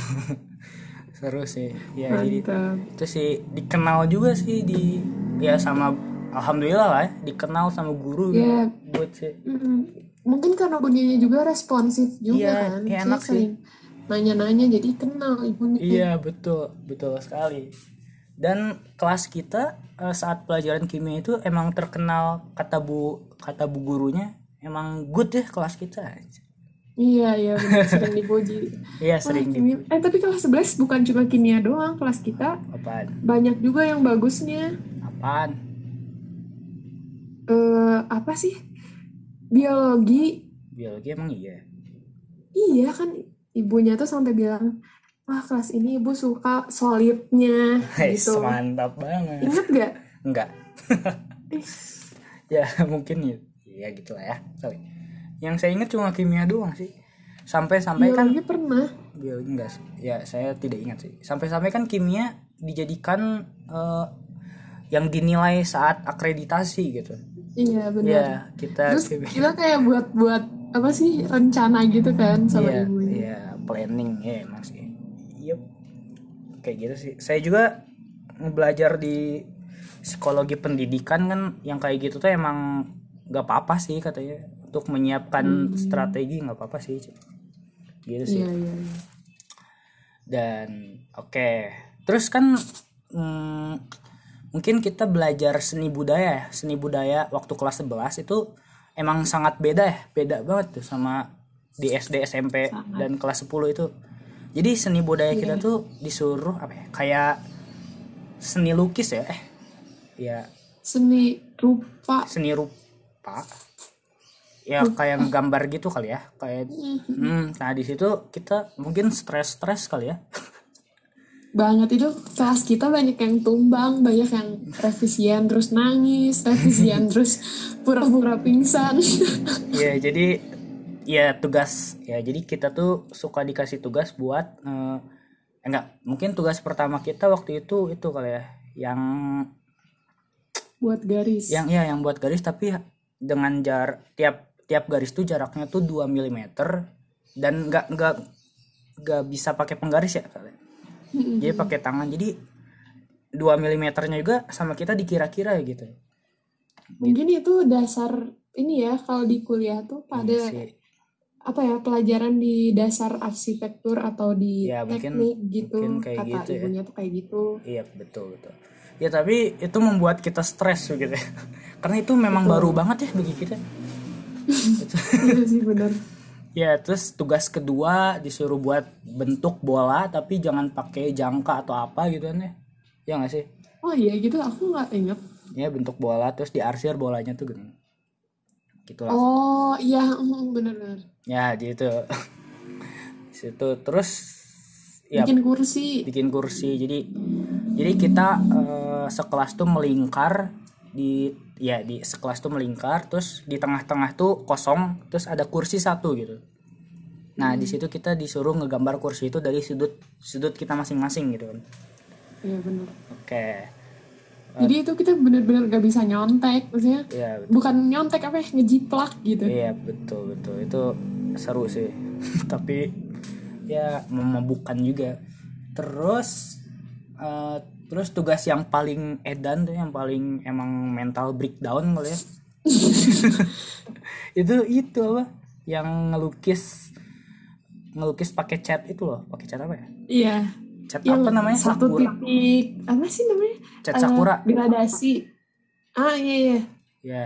Seru sih. Ya jadi Mantap. itu sih dikenal juga sih di ya sama alhamdulillah lah ya, dikenal sama guru gitu. Iya. buat sih. Mungkin karena buninya juga responsif juga Iya, kan. iya, enak sih. nanya-nanya jadi kenal ibunya. Iya betul betul sekali. Dan kelas kita eh, saat pelajaran kimia itu emang terkenal kata bu kata bu gurunya emang good ya kelas kita. Iya, iya sering dipuji. Iya Wah, sering di kimia. Eh tapi kelas 11 bukan cuma kimia doang, kelas kita apaan banyak juga yang bagusnya. apaan Eh apa sih? Biologi. biologi emang iya. Iya kan ibunya tuh sampai bilang, "Wah, kelas ini ibu suka solidnya." Guys, gitu. mantap banget. Ingat gak? Enggak. Ya mungkin ya. Ya gitu lah ya. Sorry. Yang saya ingat cuma kimia doang sih. Sampai-sampai kan biologi pernah. biologi enggak sih. Ya saya tidak ingat sih. Sampai-sampai kan kimia dijadikan eh, yang dinilai saat akreditasi gitu. Iya, benar. Ya kita Terus kimia. kita kayak buat-buat apa sih rencana gitu kan sama Iya, ibunya. iya, planning ya emang sih. Yup. Kayak gitu sih. Saya juga belajar di psikologi pendidikan kan yang kayak gitu tuh emang nggak apa-apa sih katanya. Untuk menyiapkan strategi nggak apa-apa sih. Gitu sih. Iya, iya, iya. Dan oke, terus kan mm, mungkin kita belajar seni budaya, ya. seni budaya waktu kelas 11 itu emang sangat beda ya. Beda banget tuh sama di SD SMP dan kelas 10 itu. Jadi seni budaya kita tuh disuruh apa ya? Kayak seni lukis ya eh. Ya. Seni rupa. seni rupa ya kayak gambar gitu kali ya kayak hmm, nah di situ kita mungkin stres stres kali ya. Banget itu kelas kita banyak yang tumbang banyak yang revisian terus nangis revisian terus pura-pura pingsan. Ya jadi ya tugas ya jadi kita tuh suka dikasih tugas buat eh, enggak mungkin tugas pertama kita waktu itu itu kali ya yang buat garis. Yang ya yang buat garis tapi dengan jar tiap tiap garis tuh jaraknya tuh 2 mm dan nggak nggak nggak bisa pakai penggaris ya kalian jadi pakai tangan jadi 2 mm nya juga sama kita dikira-kira ya gitu mungkin itu dasar ini ya kalau di kuliah tuh pada Iya sih. apa ya pelajaran di dasar arsitektur atau di Ya, mungkin- teknik gitu mungkin kayak kata gitu ya. ibunya tuh kayak gitu Iya betul betul. Ya tapi itu membuat kita stres gitu ya. Karena itu memang baru banget ya bagi kita. iya sih benar Ya terus tugas kedua disuruh buat bentuk bola tapi jangan pakai jangka atau apa gitu kan ya. Ya nggak sih? oh iya gitu aku nggak inget Ya bentuk bola terus diarsir bolanya tuh gini. Gitu lah. oh iya mm, benar-benar Ya gitu. Di situ terus ya bikin kursi. Bikin kursi. Jadi jadi kita eh, sekelas tuh melingkar di ya di sekelas tuh melingkar terus di tengah-tengah tuh kosong terus ada kursi satu gitu. Nah di situ kita disuruh ngegambar kursi itu dari sudut sudut kita masing-masing gitu kan. Iya benar oke. Jadi itu kita benar-benar gak bisa nyontek maksudnya ya bukan nyontek apa ya ngejiplak gitu. Iya betul betul. Itu seru sih. Tapi ya memabukkan juga. Terus eh, terus tugas yang paling edan tuh yang paling emang mental breakdown kali ya. Itu itu apa? Yang ngelukis ngelukis pakai cat itu loh. Pakai cat apa ya? Iya. Cat yang apa namanya? satu sakura. titik apa sih namanya? Cat Eh, sakura gradasi. Ah iya iya. Ya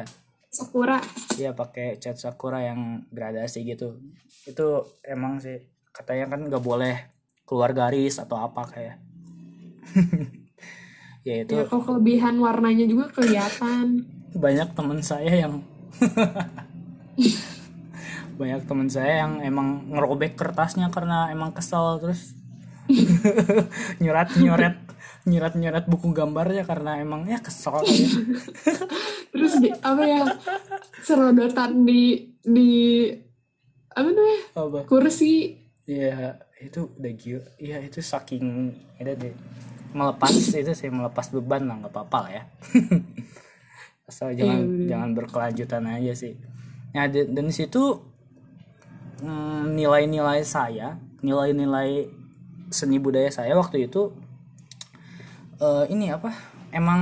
sakura. Iya pakai cat sakura yang gradasi gitu. Itu emang sih katanya kan nggak boleh keluar garis atau apa kayak. ya itu ya kalau kelebihan warnanya juga kelihatan banyak teman saya yang banyak teman saya yang emang ngerobek kertasnya karena emang kesel terus nyurat nyuret nyurat nyuret buku gambarnya karena emang ya kesel ya. terus di, apa ya serodotan di di apa namanya apa kursi Iya, itu udah gila. Iya, itu saking ada deh melepas itu sih melepas beban lah nggak apa-apa lah ya. Asal jangan bener. jangan berkelanjutan aja sih. Nah, dan, situ mm, nilai-nilai saya, nilai-nilai seni budaya saya waktu itu eh, ini apa? Emang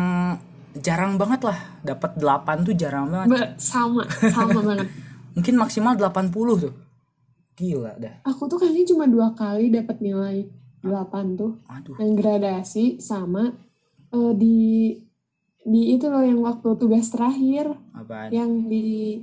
jarang banget lah dapat 8 tuh jarang banget. Ba- sama sama banget Mungkin maksimal 80 tuh. Gila dah. aku tuh kayaknya cuma dua kali dapat nilai 8 tuh Aduh. yang gradasi sama eh, di di itu loh yang waktu tugas terakhir Apaan? yang di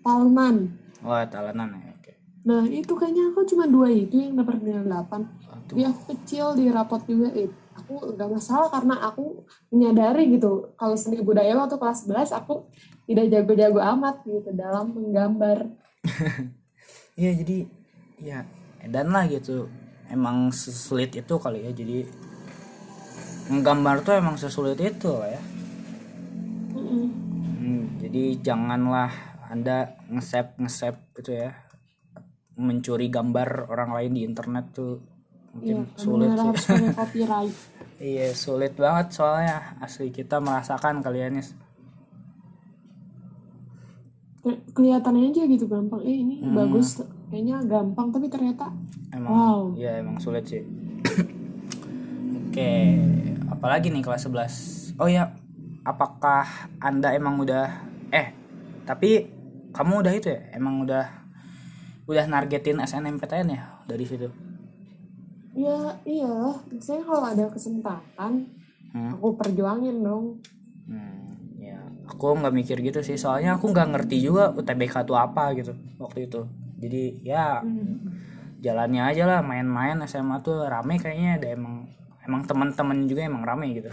Palman Oh, talenan ya. Oke. nah itu kayaknya aku cuma dua itu yang dapat nilai 8 Aduh. Aku kecil di rapot juga eh, aku nggak masalah karena aku menyadari gitu kalau seni budaya waktu kelas 11 aku tidak jago-jago amat gitu dalam menggambar Iya jadi ya edan lah gitu. Emang sesulit itu kali ya jadi menggambar tuh emang sesulit itu lah ya. Hmm, jadi janganlah anda nge-save nge-save gitu ya. Mencuri gambar orang lain di internet tuh Iya, mungkin sulit benar sih. copyright. iya sulit banget soalnya. Asli kita merasakan kalian ya Kelihatannya aja gitu gampang. Eh ini Hmm. bagus, kayaknya gampang tapi ternyata emang Wow. ya emang sulit sih oke apalagi nih kelas 11 oh ya apakah anda emang udah eh tapi kamu udah itu ya emang udah udah nargetin SNMPTN ya dari situ ya iya, misalnya kalau ada kesempatan hmm. aku perjuangin dong. Hmm, aku nggak mikir gitu sih soalnya aku nggak ngerti juga UTBK itu apa gitu waktu itu. Jadi ya jalannya aja lah main-main SMA tuh rame kayaknya ada emang emang teman-teman juga emang rame gitu.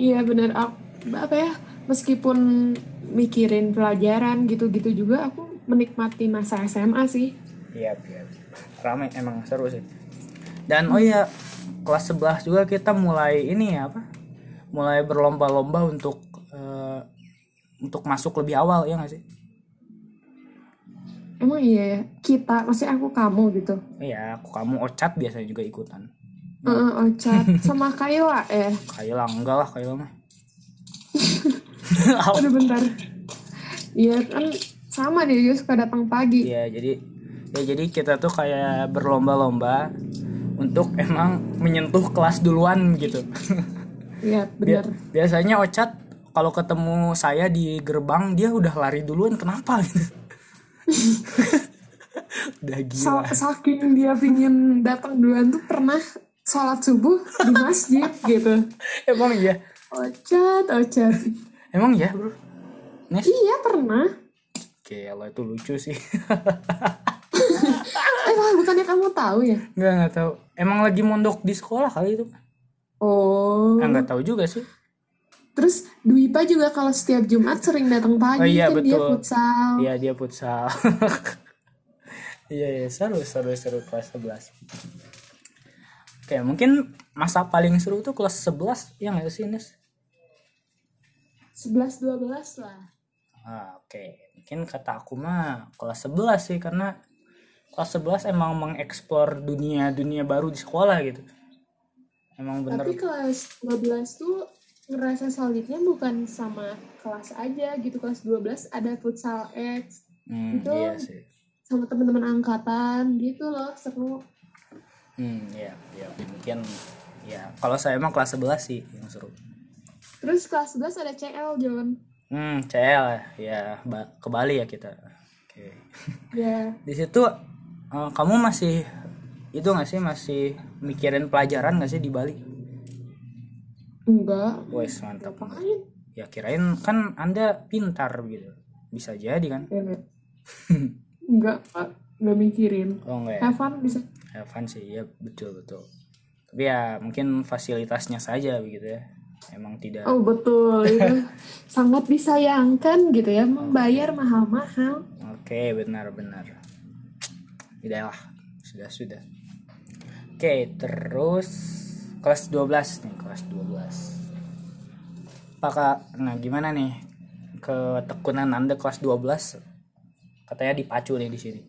Iya bener. Apa ya meskipun mikirin pelajaran gitu-gitu juga aku menikmati masa SMA sih. iya iya. Rame emang seru sih. Dan oh iya kelas 11 juga kita mulai ini ya apa mulai berlomba-lomba untuk untuk masuk lebih awal ya nggak sih Emang iya ya kita maksudnya aku kamu gitu. iya aku kamu ocat biasanya juga ikutan Heeh, Ocat sama Kayla ya. Kayla enggak lah Kayla mah Aduh bentar. Iya kan sama dia juga suka datang pagi. Iya jadi ya jadi kita tuh kayak berlomba-lomba untuk emang menyentuh kelas duluan gitu. Iya bener. biasanya Ocat kalau ketemu saya di gerbang dia udah lari duluan kenapa gitu. udah gila. Sa- saking dia pingin datang duluan tuh pernah sholat subuh di masjid gitu. Emang iya. Ocat, ocat. Emang iya, Bro. Nes. Iya pernah. Gila itu lucu sih. Eh bukannya kamu tahu ya? Enggak enggak tahu. Emang lagi mondok di sekolah kali itu. Oh. Ah, Enggak tahu juga sih. Terus Dwipa juga kalau setiap Jumat sering datang pagi Oh iya, kan dia futsal. Iya dia futsal. Iya iya seru seru seru kelas 11. Oke mungkin masa paling seru tuh kelas 11 ya nggak sih Nes? 11 12 lah. Ah, Oke mungkin kata aku mah kelas 11 sih karena kelas 11 emang mengeksplor dunia dunia baru di sekolah gitu. Emang bener. Tapi kelas 12 tuh ngerasa solidnya bukan sama kelas aja gitu. Kelas 12 ada futsal X Hmm, itu- iya sih. sama teman-teman angkatan gitu loh seru. Hmm iya iya mungkin ya kalau saya emang kelas 11 sih yang seru. Terus kelas 11 ada CL John. Hmm CL ya ke Bali ya kita. Oke. Ya, di situ eh, kamu masih itu nggak sih masih mikirin pelajaran nggak sih di Bali? Enggak. Wes mantap. Ya kirain kan anda pintar gitu. Bisa jadi kan? Ya, enggak. enggak, Pak. enggak mikirin. Oh enggak ya? Have fun bisa. Have fun sih ya betul betul. Tapi ya mungkin fasilitasnya saja begitu ya. Emang tidak. Oh betul itu sangat disayangkan gitu ya membayar mahal-mahal. Oke benar benar. Tidak lah sudah sudah. Oke terus kelas 12 nih kelas 12. Apakah nah gimana nih ketekunan anda kelas 12 katanya dipacu nih di sini.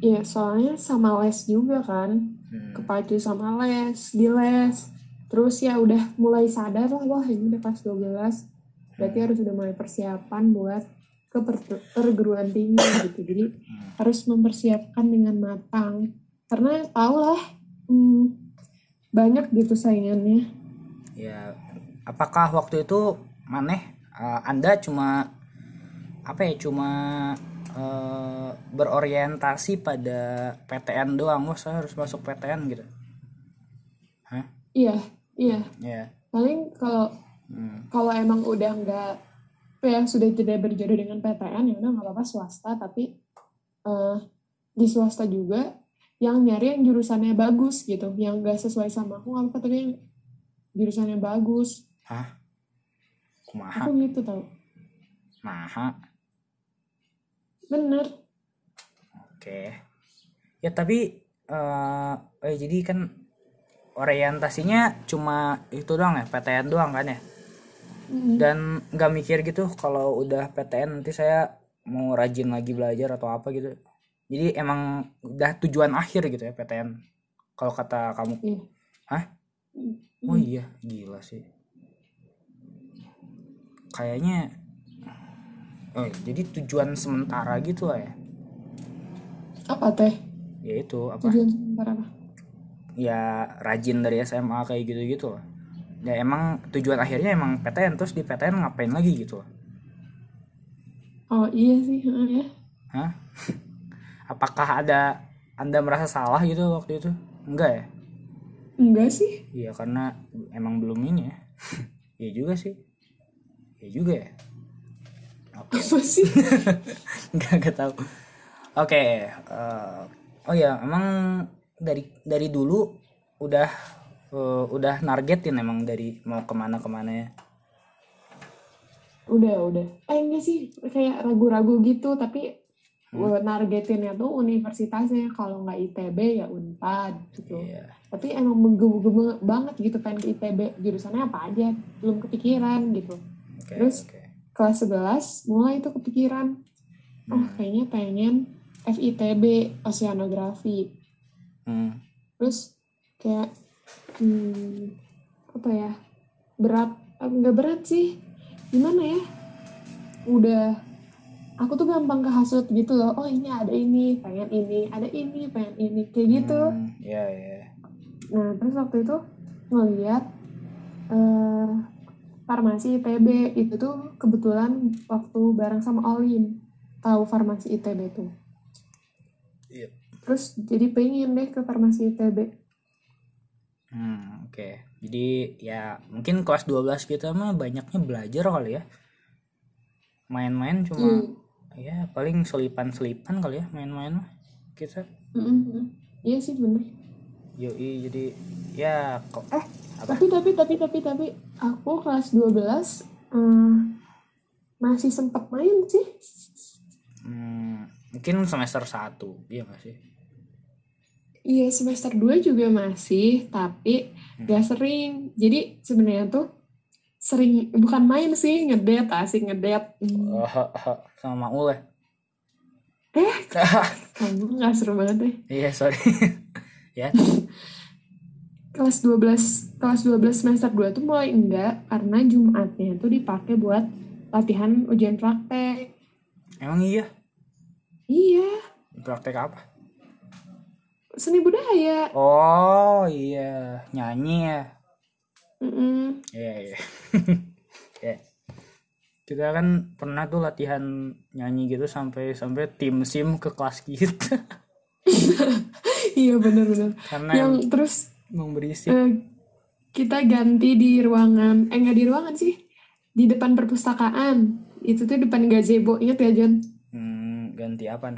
Iya soalnya sama les juga kan. Hmm. kepacu sama les di les. Terus ya udah mulai sadar lah wah ini udah kelas 12 berarti harus udah mulai persiapan buat ke per- perguruan tinggi gitu. Jadi harus mempersiapkan dengan matang. Karena tau lah hmm, banyak gitu saingannya Ya apakah waktu itu maneh eh, anda cuma apa ya cuma eh, berorientasi pada PTN doang, wah saya harus masuk PTN gitu. Hah? iya iya Ya. paling kalau Hmm. kalau emang udah nggak yang sudah tidak berjodoh dengan PTN ya udah nggak apa-apa swasta tapi eh, di swasta juga yang nyari yang jurusannya bagus gitu yang gak sesuai sama aku apa-apa tapi yang jurusannya bagus Hah? Kumaha? aku gitu tau Maha. bener Oke. Ya tapi eh eh, jadi kan orientasinya cuma itu doang ya, PTN doang kan ya? Mm. dan nggak mikir gitu kalau udah PTN nanti saya mau rajin lagi belajar atau apa gitu jadi emang udah tujuan akhir gitu ya PTN kalau kata kamu. Iya. Hah? oh iya gila sih. Kayaknya oh jadi tujuan sementara gitu lah ya? Apa teh? Ya itu apa? Tujuan sementara apa? Ya rajin dari SMA kayak gitu gitu loh ya emang tujuan akhirnya emang PTN terus di PTN ngapain lagi gitu? Loh oh iya sih ya. Hah? Apakah ada Anda merasa salah gitu waktu itu? Enggak ya? enggak sih Iya karena emang belum ini ya. Iya juga sih. ya juga ya apa sih nggak nggak tahu oke eh, oh ya emang dari dari dulu udah eh, udah nargetin emang dari mau ke mana ke mana ya udah udah eh enggak sih kayak ragu-ragu gitu tapi hmm. nargetinnya tuh universitasnya kalau nggak ITB ya Unpad gitu Iya. tapi emang menggebu-gebu banget gitu pengen ke ITB jurusannya apa aja belum kepikiran gitu oke Terus? oke kelas 11 mulai itu kepikiran oh Hmm. kayaknya pengen FITB oceanografi Hmm. terus kayak hmm, apa ya berat eh, nggak berat sih gimana ya udah aku tuh gampang kehasut gitu loh oh ini ada ini pengen ini ada ini pengen ini kayak gitu Hmm, Iya iya. nah terus waktu itu ngeliat eh farmasi ITB itu tuh kebetulan waktu bareng sama Olin tahu farmasi ITB tuh Iya. terus jadi pengen deh ke farmasi ITB Hmm, oke. Jadi ya mungkin kelas 12 kita mah banyaknya belajar kali ya. Main-main cuma Hmm. Ya paling selipan-selipan kali ya main-main mah kita. Mm-mm. iya sih bener Yoi jadi ya kok eh Apa? tapi tapi tapi tapi tapi aku kelas 12 eh, masih sempat main sih hmm, mungkin semester 1 iya gak sih? Iya semester 2 juga masih, tapi gak sering. Jadi sebenarnya tuh sering bukan main sih ngedet asik ngedet. Hmm. Oh, sama Maul ya? Eh kamu nggak seru banget deh. iya sorry. ya. Kelas 12 kelas 12 semester 2 tuh mulai enggak karena Jumatnya tuh dipakai buat latihan ujian praktek. Emang iya? Iya, Praktek apa? seni budaya. Oh iya nyanyi ya. Iya iya. ya. Kita kan pernah tuh latihan nyanyi gitu sampai sampai tim sim ke kelas kita Iya bener-bener. karena Yang emang, terus emang berisik. eh, kita ganti di ruangan, eh nggak di ruangan sih, di depan perpustakaan. Itu tuh depan gazebo, inget ya John? Hmm, ganti apa?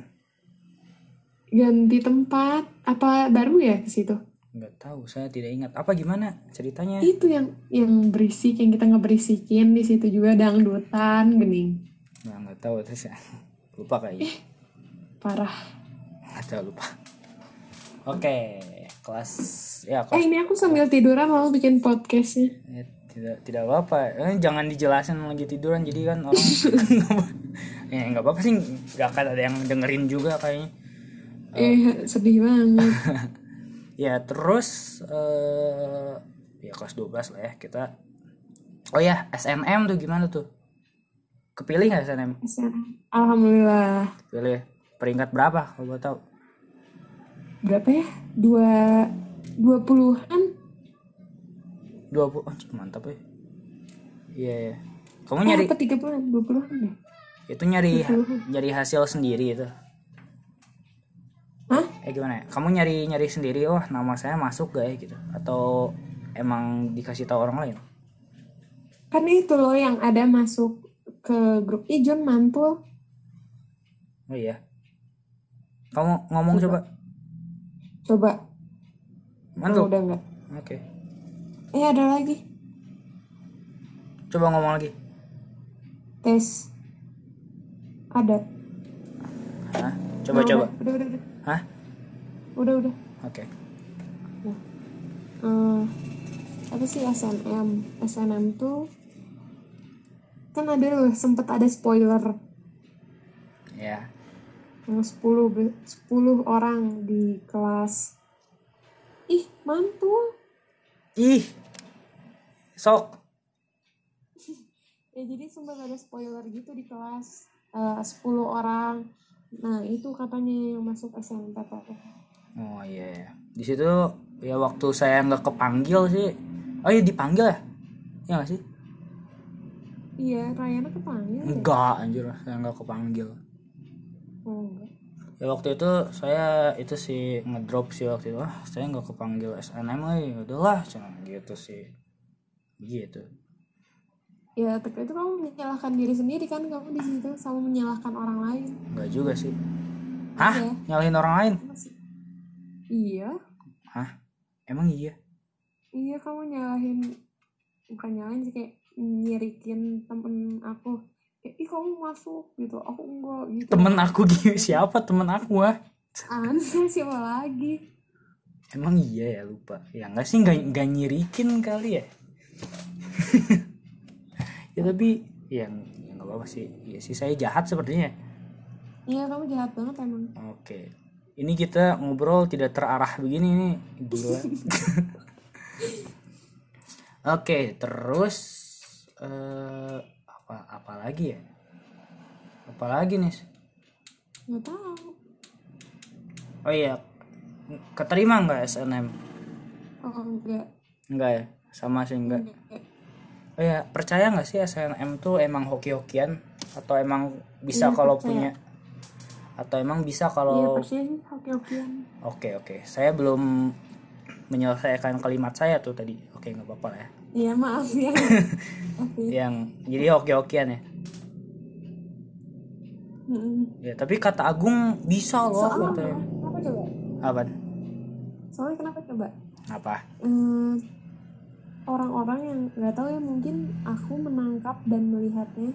Ganti tempat, apa baru ya ke situ? Nggak tahu, saya tidak ingat. Apa gimana ceritanya? Itu yang yang berisik, yang kita ngeberisikin di situ juga dangdutan, gening. Nah, nggak tahu terus ya. Lupa kayaknya. Parah. Nggak tahu lupa. Oke, kelas ya Eh kelas ini aku sambil tiduran mau bikin podcastnya. Ya, tidak tidak apa-apa eh, jangan dijelasin lagi tiduran jadi kan orang ya nggak apa-apa sih nggak akan ada yang dengerin juga kayaknya Eh sedih banget. Ya terus eh ya kelas 12 lah ya kita oh ya SNM tuh gimana tuh kepilih nggak SNM Alhamdulillah. pilih peringkat berapa kalau gue tahu Berapa ya? Dua dua puluhan? 20 oh, mantap ya iya ya kamu nyari Eh, apa tiga puluhan? Dua puluhan ya? itu nyari nyari hasil sendiri itu Hah? eh gimana ya kamu nyari nyari sendiri wah nama saya masuk gak ya gitu atau emang dikasih tahu orang lain Kan itu loh yang ada masuk ke grup Ijon mantul. oh iya kamu ngomong coba Coba. Oh, mantul udah enggak. oke Eh ada lagi. coba ngomong lagi Tes. Ada. Hah? coba Nah, coba Udah, udah, udah. Udah, Hah? udah. udah. oke Eh, apa sih SNM? SNM tuh kan ada loh sempet ada spoiler ya yang 10 be- 10 orang di kelas ih mantul ih sok ya jadi sempat ada spoiler gitu di kelas eh, 10 orang nah itu katanya yang masuk SNMPTN oh iya ya di situ ya waktu saya nggak kepanggil sih. Oh iya dipanggil ya? Ya nggak sih? Iya Rayana kepanggil ya? enggak anjir saya nggak kepanggil. Oh enggak. Ya waktu itu saya itu sih ngedrop sih waktu itu. Ah saya nggak kepanggil SNM lagi udahlah cuma gitu sih. Begitu ya tapi itu kamu menyalahkan diri sendiri kan kamu di situ sama menyalahkan orang lain Enggak juga sih. Hah? Iya. Nyalahin orang lain? Masih- iya Hah? Emang iya? iya kamu nyalahin bukan nyalahin sih kayak nyirikin temen aku kayak ih kamu masuk gitu aku enggak gitu Temen aku gini siapa temen aku ah? Anda siapa lagi Emang iya ya lupa. Ya enggak sih enggak enggak nyirikin kali ya. ya tapi ya ya nggak apa-apa sih. Ya sih saya jahat sepertinya. iya kamu jahat banget emang Oke. Ini kita ngobrol tidak terarah begini nih. Gila. Oke, terus eh apa apa lagi ya? Apa lagi nih? nggak tahu Oh iya. Keterima nggak SNM? oh enggak Enggak ya? Sama sih enggak. enggak Oh iya, percaya nggak sih SNM tuh emang hoki-hokian atau emang bisa Iya, kalau percaya. punya atau emang bisa iya kalau percaya sih oke okean Oke oke, saya belum menyelesaikan kalimat saya tuh tadi. Oke nggak apa-apa lah ya. iya maaf ya oke Yang jadi hoki-hokian ya. Mm-mm. Ya tapi kata Agung bisa loh soalnya katanya. kenapa coba Apa? soalnya kenapa coba Apa? Hmm, orang-orang yang nggak tahu ya mungkin aku menangkap dan melihatnya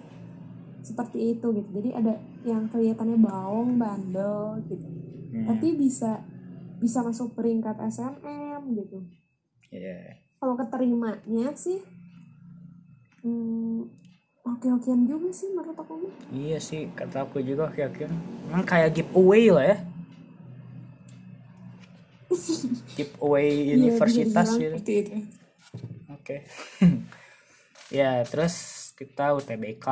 seperti itu gitu jadi ada yang kelihatannya baong bandel gitu Hmm, tapi bisa bisa masuk peringkat SNM gitu iya. kalau keterimanya sih hmm, oke-okean juga sih menurut aku. Iya sih kata aku juga hoki-hokian. Emang kayak giveaway lah ya. giveaway Iya, universitas gitu. Oke. ya, terus kita UTBK.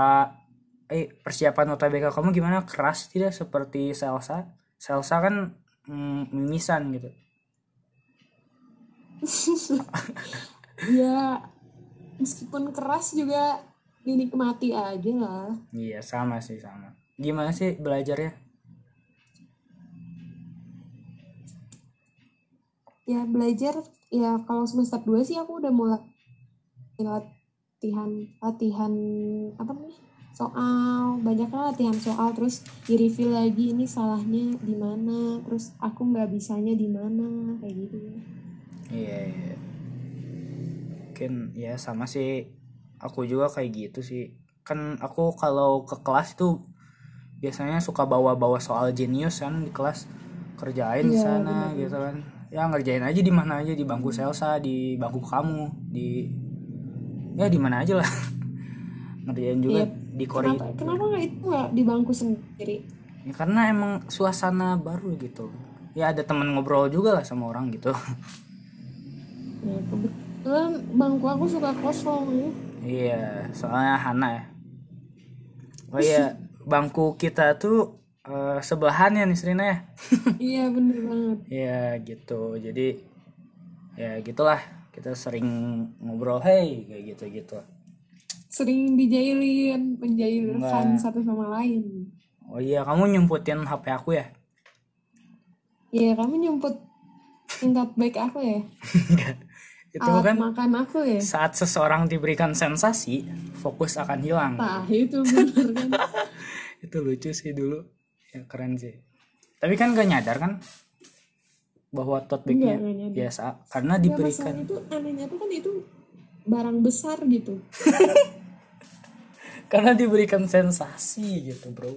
Eh, persiapan UTBK kamu gimana? Keras tidak seperti Selsa? Selsa kan mm, mimisan gitu. ya meskipun keras juga dinikmati aja lah Iya, sama sih sama. Gimana sih belajarnya? ya belajar ya kalau semester 2 sih aku udah mulai latihan latihan apa namanya soal banyak lah latihan soal terus di review lagi ini salahnya di mana terus aku nggak bisanya di mana kayak gitu Iya, iya. Mungkin ya sama sih. Aku juga kayak gitu sih. Kan aku kalau ke kelas tuh biasanya suka bawa-bawa soal jenius kan di kelas kerjain di Iya, sana gitu kan. Ya ngerjain aja di mana aja di bangku Selsa, di bangku kamu, di ya di mana aja lah. ngerjain juga Iya, di koridor. kenapa kenapa nggak itu nggak di bangku sendiri Ya, karena emang suasana baru gitu. Ya ada teman ngobrol juga lah sama orang gitu. ya kebetulan bangku aku suka kosong ya Iya, soalnya Hana ya. Oh iya, bangku kita tuh eh, sebelahan ya nih Srina ya. iya bener banget Iya gitu. Jadi ya gitulah kita sering ngobrol hey kayak gitu gitu. sering dijailin menjailkan satu sama lain Oh iya, kamu nyemputin HP aku ya? ya kamu nyumput tingkat baik aku ya Itu alat kan makan aku ya saat seseorang diberikan sensasi, fokus akan hilang. Nah, itu bener kan. Itu lucu sih dulu. Ya keren sih. Tapi kan gak nyadar kan bahwa tote bagnya biasa karena diberikan itu anehnya tuh kan itu barang besar gitu. karena diberikan sensasi gitu bro.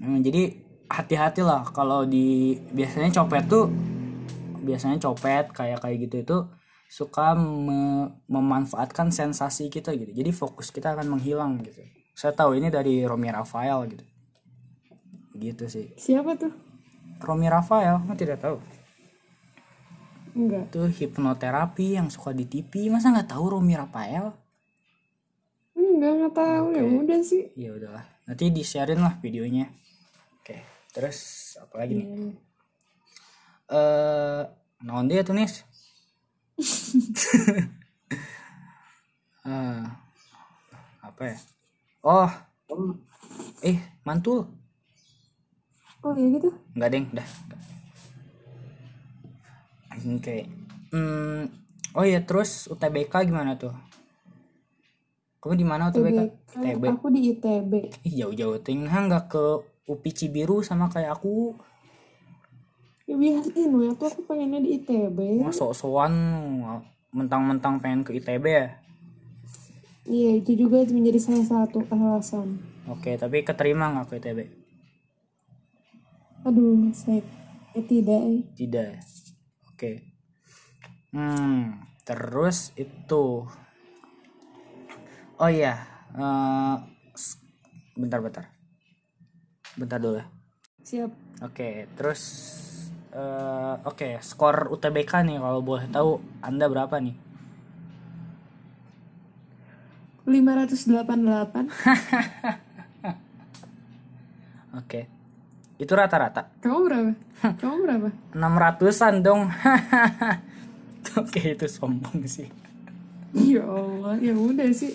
Hmm, jadi hati-hati lah kalau di biasanya copet tuh biasanya copet kayak kayak gitu itu suka me- memanfaatkan sensasi kita gitu. Jadi fokus kita akan menghilang gitu. Saya tahu ini dari Romi Rafael gitu. Gitu sih. Siapa tuh? Romi Rafael kan tidak tahu Enggak. itu hipnoterapi yang suka di TV masa nggak tahu Romi Rafael Enggak, nggak tahu. Ya Oke. udah sih. ya udahlah nanti di sharein lah videonya oke terus apa lagi nih Iya. eh naon dia tuh nis Eh, apa ya oh eh mantul Oh ya gitu. nggak deng dah oke hmm, oh ya terus UTBK gimana tuh kamu di mana UTBK ITB. Aku di ITB. ih jauh-jauh ting nah nggak ke UPI Cibiru sama kayak aku Ya biarin we, tuh aku pengennya di ITB. Wah, sok-sokan mentang-mentang pengen ke ITB ya Iya, itu juga menjadi salah satu alasan. oke tapi keterima nggak ke ITB Aduh, saya eh, tidak. eh. tidak ya? oke hmm terus itu oh iya eh, s- bentar bentar bentar dulu ya Siap. Oke, terus eh, oke skor UTBK nih kalau boleh tahu Anda berapa nih? 588. Oke. Itu rata-rata. Kamu berapa? Kamu berapa? 600-an dong. oke, itu sombong sih. Ya Allah, ya udah sih.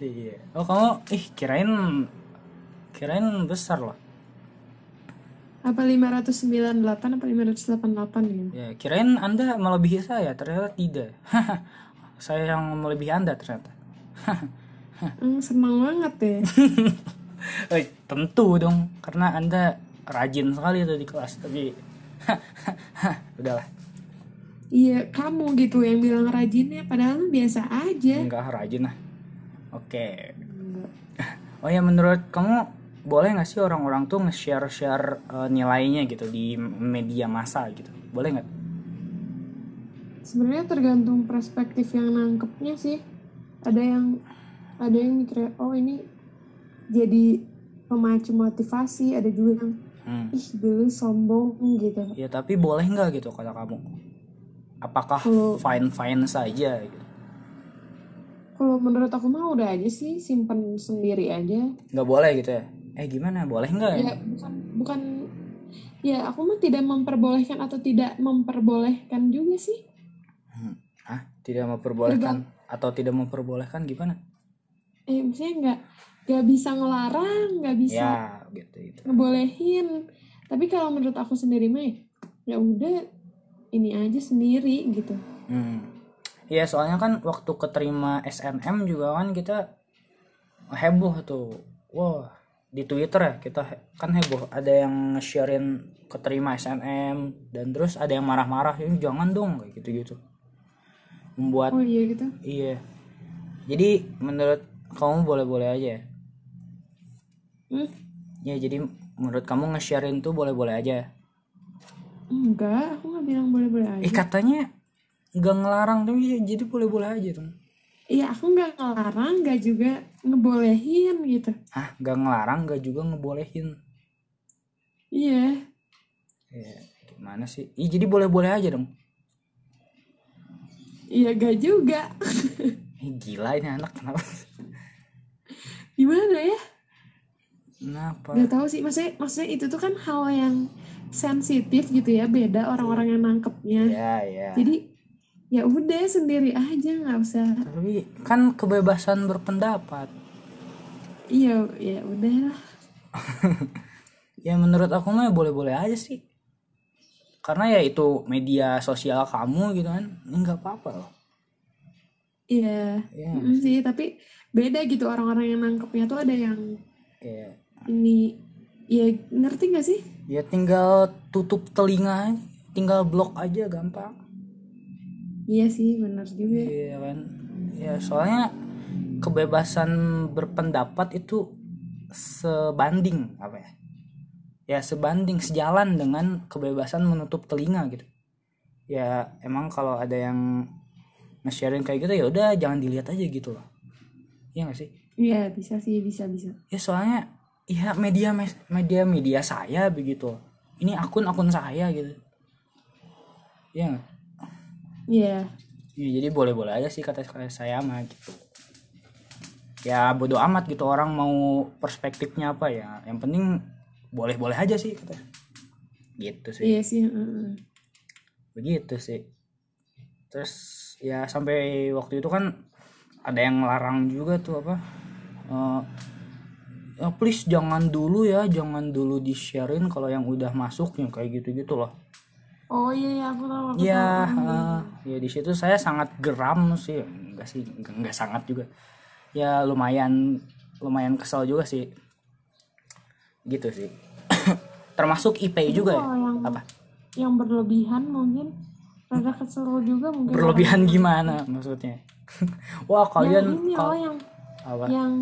Iya. Oh, kamu ih kirain kirain besar loh. Apa 598 apa 588 gitu? Ya, kirain Anda melebihi saya, ternyata tidak. saya yang melebihi Anda ternyata. Hmm, senang banget ya. Eh, tentu dong, karena Anda rajin sekali tuh di kelas, tapi udahlah. Iya, kamu gitu yang bilang rajinnya padahal biasa aja. Enggak rajin lah. Oke. Oh ya menurut kamu boleh nggak sih orang-orang tuh nge-share share eh, nilainya gitu di media massa gitu? Boleh nggak? Sebenarnya tergantung perspektif yang nangkepnya sih. Ada yang ada yang mikir oh ini jadi pemacu motivasi, ada juga yang Hmm. ih dulu sombong gitu. Ya tapi boleh nggak gitu kata kamu? Apakah Kalau- fine fine saja gitu? Kalau menurut aku mah udah aja sih simpen sendiri aja. Nggak boleh gitu ya? Eh gimana? Boleh nggak ya? Ya bukan bukan ya aku mah tidak memperbolehkan atau tidak memperbolehkan juga sih. Ah tidak memperbolehkan atau tidak memperbolehkan gimana? Eh maksudnya nggak nggak bisa ngelarang, nggak bisa Ya gitu gitu. ngebolehin. Tapi kalau menurut aku sendiri mah ya udah ini aja sendiri gitu. Hmm. Iya soalnya kan waktu keterima SNM juga kan kita heboh tuh. Wah di Twitter ya kita kan heboh. Ada yang sharein keterima SNM dan terus ada yang marah-marah ini jangan dong kayak gitu-gitu. Membuat Oh iya gitu. iya. Jadi menurut kamu boleh-boleh aja ya? Hmm? Ya jadi menurut kamu nge-sharein tuh boleh-boleh aja. Enggak, aku nggak bilang boleh-boleh aja. Eh katanya nggak ngelarang tapi ya jadi boleh-boleh aja tuh. Iya, aku nggak ngelarang, nggak juga ngebolehin gitu. Hah, nggak ngelarang, nggak juga ngebolehin. Iya, Ya, gimana sih? Ih, jadi boleh-boleh aja dong. iya gak juga. Eh, gila ini anak kenapa? Gimana ya? Kenapa? Gak tahu sih, maksudnya, maksudnya itu tuh kan hal yang sensitif gitu ya, beda orang-orang yang nangkepnya. Ya, ya. Jadi ya udah sendiri aja, nggak usah. Tapi kan kebebasan berpendapat. Iya, ya udah. Ya menurut aku mah boleh-boleh aja sih. Karena ya itu media sosial kamu gitu kan. Ini nggak apa-apa loh. Iya, Iya. mm, sih. Tapi beda gitu orang-orang yang nangkepnya tuh ada yang Kayak ini, ya ngerti gak sih? ya tinggal tutup telinga. Tinggal blok aja gampang. Iya sih, benar juga. Iya kan. Ya soalnya kebebasan berpendapat itu sebanding apa ya? Ya sebanding sejalan dengan kebebasan menutup telinga gitu. Ya emang kalau ada yang nge-sharing kayak gitu ya udah jangan dilihat aja gitu loh. Iya gak sih? Iya, bisa sih, bisa bisa. Ya soalnya ya media media media saya begitu. Ini akun-akun saya gitu. Iya nggak? Iya. Ya, jadi boleh-boleh aja sih kata kata saya mah gitu. Ya bodo amat gitu orang mau perspektifnya apa ya. Yang penting boleh-boleh aja sih kata. Gitu sih. Iya sih. Begitu sih. Terus ya sampai waktu itu kan ada yang larang juga tuh apa? Eh, ya please jangan dulu ya, jangan dulu di-sharein kalau yang udah masuk yang kayak gitu-gitu loh. Oh iya, iya aku tahu. Aku Ya, tahu. eh, ya di situ saya sangat geram sih, enggak sih, enggak, enggak sangat juga. ya lumayan lumayan kesel juga sih gitu sih termasuk IP juga ya yang apa yang berlebihan mungkin rada kesel juga mungkin berlebihan gimana maksudnya wah yang kalian ini oh kal- yang apa yang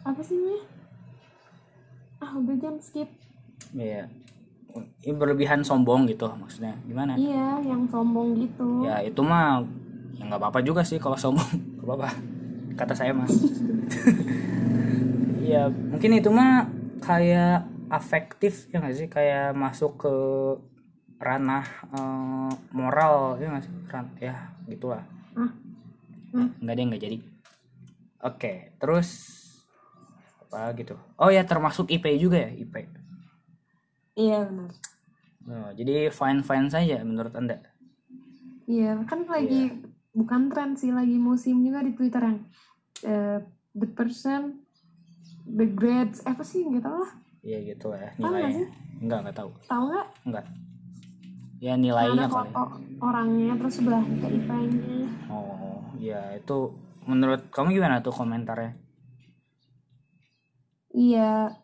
apa sih namanya ah udah jam skip Iya. Ini berlebihan sombong gitu maksudnya. Gimana? iya yang sombong gitu Ya itu mah ya nggak apa-apa juga sih kalau sombong. Gak apa-apa. Kata saya mah. ya mungkin itu mah kayak afektif ya nggak sih? Kayak masuk ke ranah eh, moral ya nggak sih? Ran ya gitulah. ah Hmm. Nggak ada nggak jadi. Oke, terus apa gitu? Oh ya termasuk IP juga ya IP. iya benar Oh, jadi fine fine saja menurut anda. iya kan lagi bukan tren sih lagi musim juga di twitter yang eh, the person the grades eh, apa sih nggak tahu lah Iya gitu ya nilainya. sih? Enggak enggak tahu. tahu nggak Enggak. Ya nilainya orangnya terus sebelah IP-nya Oh, ya itu menurut kamu gimana tuh komentarnya? Iya,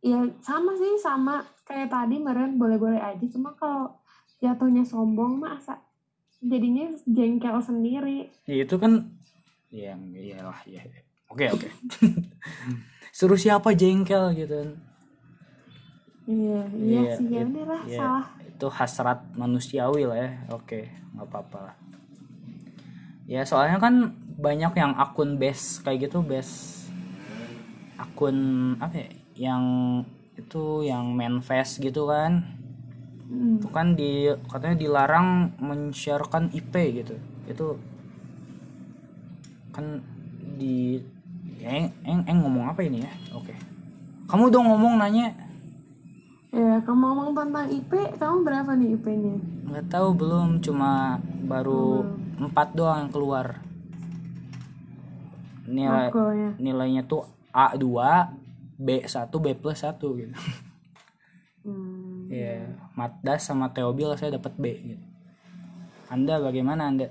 iya sama sih sama kayak tadi meren boleh-boleh aja. Cuma kalau jatuhnya sombong masa jadinya jengkel sendiri. Ya itu kan ya iyalah ya. Oke oke. Suruh siapa jengkel gitu kan. Iya, iya, Iya, sih ya lah iya. salah. Itu hasrat manusiawi lah ya. Oke, nggak apa-apa lah. Ya soalnya kan banyak yang akun base kayak gitu base akun apa ya yang itu yang manifest gitu kan. Hmm. itu kan di katanya dilarang men-sharekan IP gitu. Itu kan di ya, eng, eng, eng ngomong apa ini ya? Oke. Kamu dong ngomong nanya. Ya, kamu ngomong tentang IP, kamu berapa nih IP-nya? nggak tahu belum. Cuma baru empat doang yang keluar. Nilai Makulnya. nilainya tuh A2 B1 B plus 1 gitu. Hmm. ya Matdas sama Theobil saya dapat B gitu. Anda bagaimana anda?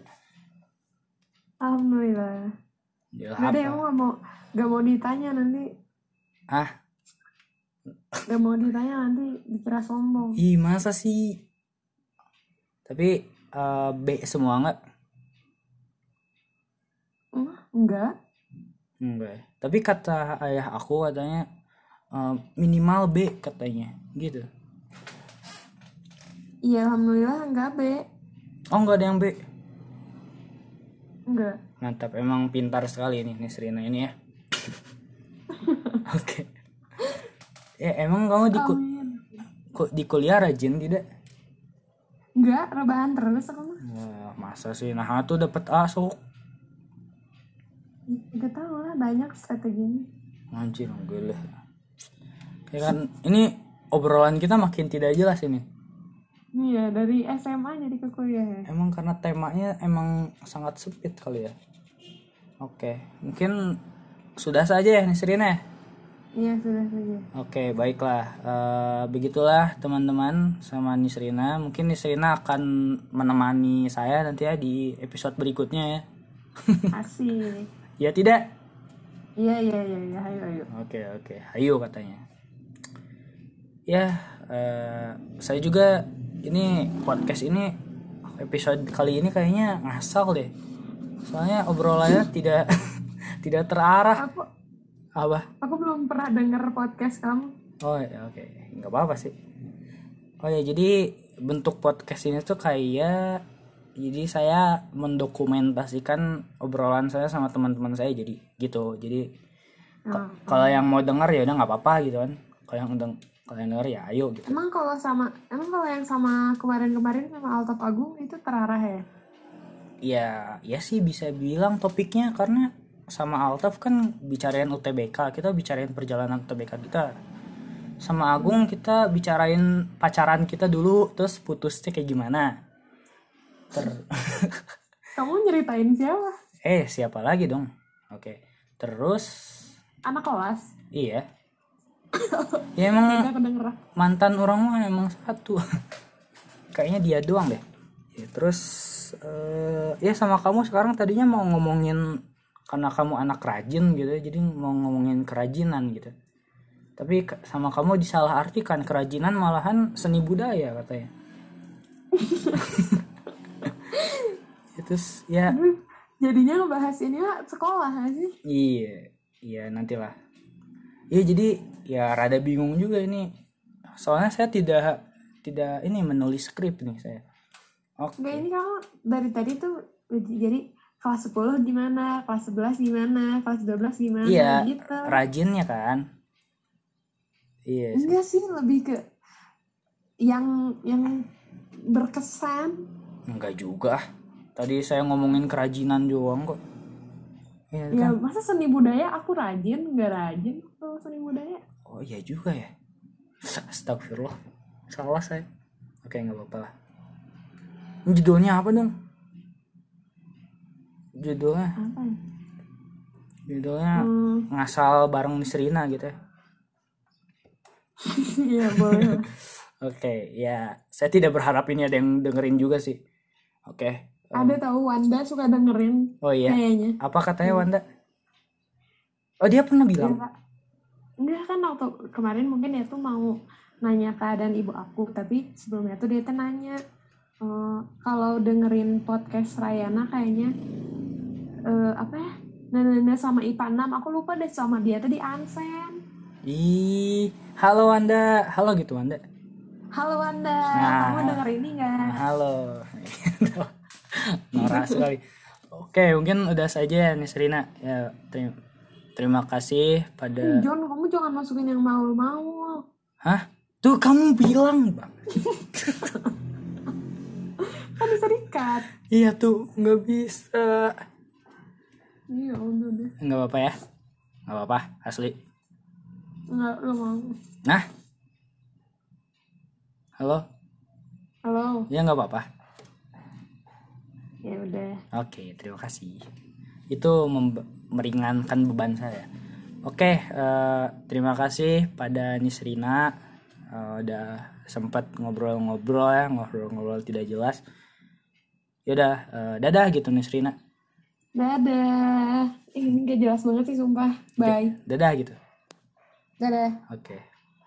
Alhamdulillah. ya Gak ada yang nggak mau, gak mau ditanya nanti, ah gak mau ditanya nanti dikira sombong. ih masa sih? Tapi eh, B semua nggak? Enggak. Enggak ya. tapi kata ayah aku katanya eh, minimal B katanya gitu Iya, alhamdulillah enggak B. oh nggak ada yang B Enggak. mantap emang pintar sekali ini Nisrina ini ya oke ya emang kamu di, ku- di kuliah rajin tidak Enggak, rebahan terus aku mah. Masa sih nah tuh dapat A sok Gak tau lah, banyak strateginya. anjir gila ya kan ini obrolan kita makin tidak jelas ini Iya, dari SMA jadi ke kuliah ya. emang karena temanya emang sangat sempit kali ya oke mungkin sudah saja ya Nisrina ya Iya, sudah saja. Oke, baiklah. Eh, begitulah teman-teman sama Nisrina. Mungkin Nisrina akan menemani saya nanti ya di episode berikutnya ya. Asik. Ya tidak? Iya, iya, iya, iya, ayo, ayo. Oke, oke. Ayo katanya. Ya, eh, saya juga ini podcast ini episode kali ini kayaknya ngasal deh. Soalnya obrolannya tidak tidak terarah. Aku, Apa? aku belum pernah denger podcast kamu. Oh ya oke nggak apa-apa sih. Oh ya jadi bentuk podcast ini tuh kayak jadi saya mendokumentasikan obrolan saya sama teman-teman saya jadi gitu. Jadi k- Hmm. kalau yang mau dengar ya udah nggak apa-apa gitu kan. Kalau yang udah kalau yang denger ya ayo gitu. Emang kalau sama, emang kalau yang sama kemarin-kemarin sama Altaf Agung itu terarah ya? Ya ya sih bisa bilang topiknya karena sama Altaf kan bicarain UTBK kita bicarain perjalanan UTBK kita sama Agung kita bicarain pacaran kita dulu terus putusnya kayak gimana ter. Kamu nyeritain siapa? eh siapa lagi dong? Oke. Terus? Anak kelas? iya. Ya emang mantan orang mah emang satu. Kayaknya dia doang deh. Ya, terus eh, ya sama kamu sekarang tadinya mau ngomongin karena kamu anak rajin gitu ya, jadi mau ngomongin kerajinan gitu. Tapi sama kamu disalah artikan kerajinan malahan seni budaya katanya itu s- ya Aduh, jadinya ngebahas ini ya sekolah nggak sih? Iya iya nantilah. Iya jadi ya rada bingung juga ini. Soalnya saya tidak tidak ini menulis skrip nih saya. Oke. Enggak ini kamu dari tadi tuh jadi kelas 10 gimana, kelas 11 gimana, kelas 12 gimana iya gitu. rajinnya kan. Iya sih. Enggak sih, lebih ke yang yang berkesan. enggak juga tadi saya ngomongin kerajinan doang kok. Iya Ya kan? masa seni budaya? Aku rajin, enggak rajin kalau seni budaya. oh iya juga ya. Astagfirullah. Salah saya. Oke nggak apa-apa lah. Ini judulnya apa dong? Judulnya? Apa? Ya? judulnya Hmm, ngasal bareng Miss Rina gitu ya. Iya boleh. Oke, ya. Saya tidak berharap ini ada yang dengerin juga sih. Oke. Ada tahu Wanda suka dengerin Oh iya. kayaknya. Apa katanya Wanda? Oh dia pernah Ya, bilang. Kak. Enggak kan waktu kemarin mungkin dia tuh mau nanya keadaan ibu aku, tapi sebelumnya tuh dia tuh nanya eh, kalau dengerin podcast Rayana kayaknya eh, apa ya? Nana sama IPA 6, aku lupa deh sama dia tuh di Ansen. Ih, halo Wanda. Halo gitu Wanda. Halo Wanda, Nah. kamu denger ini nggak? Halo. Norak sekali. Oke, mungkin udah saja ya Miss Rina. Ya, terima, terima kasih pada John, kamu jangan masukin yang mau-mau. Hah? Tuh kamu bilang, Bang. Kan bisa dikat. Iya tuh, nggak bisa. Iya, udah deh. Nggak apa-apa ya. Nggak apa-apa, asli. Nggak, lo mau. Nah. Halo? Halo, Ya nggak apa-apa. Ya udah. Oke, terima kasih. Itu meringankan beban saya. Oke, eh, terima kasih pada Nisrina Eh, udah sempat ngobrol-ngobrol ya, ngobrol-ngobrol tidak jelas. Yaudah, eh, dadah gitu Nisrina. Dadah. Ini gak jelas banget sih sumpah. Bye. Dadah gitu. Dadah. Oke.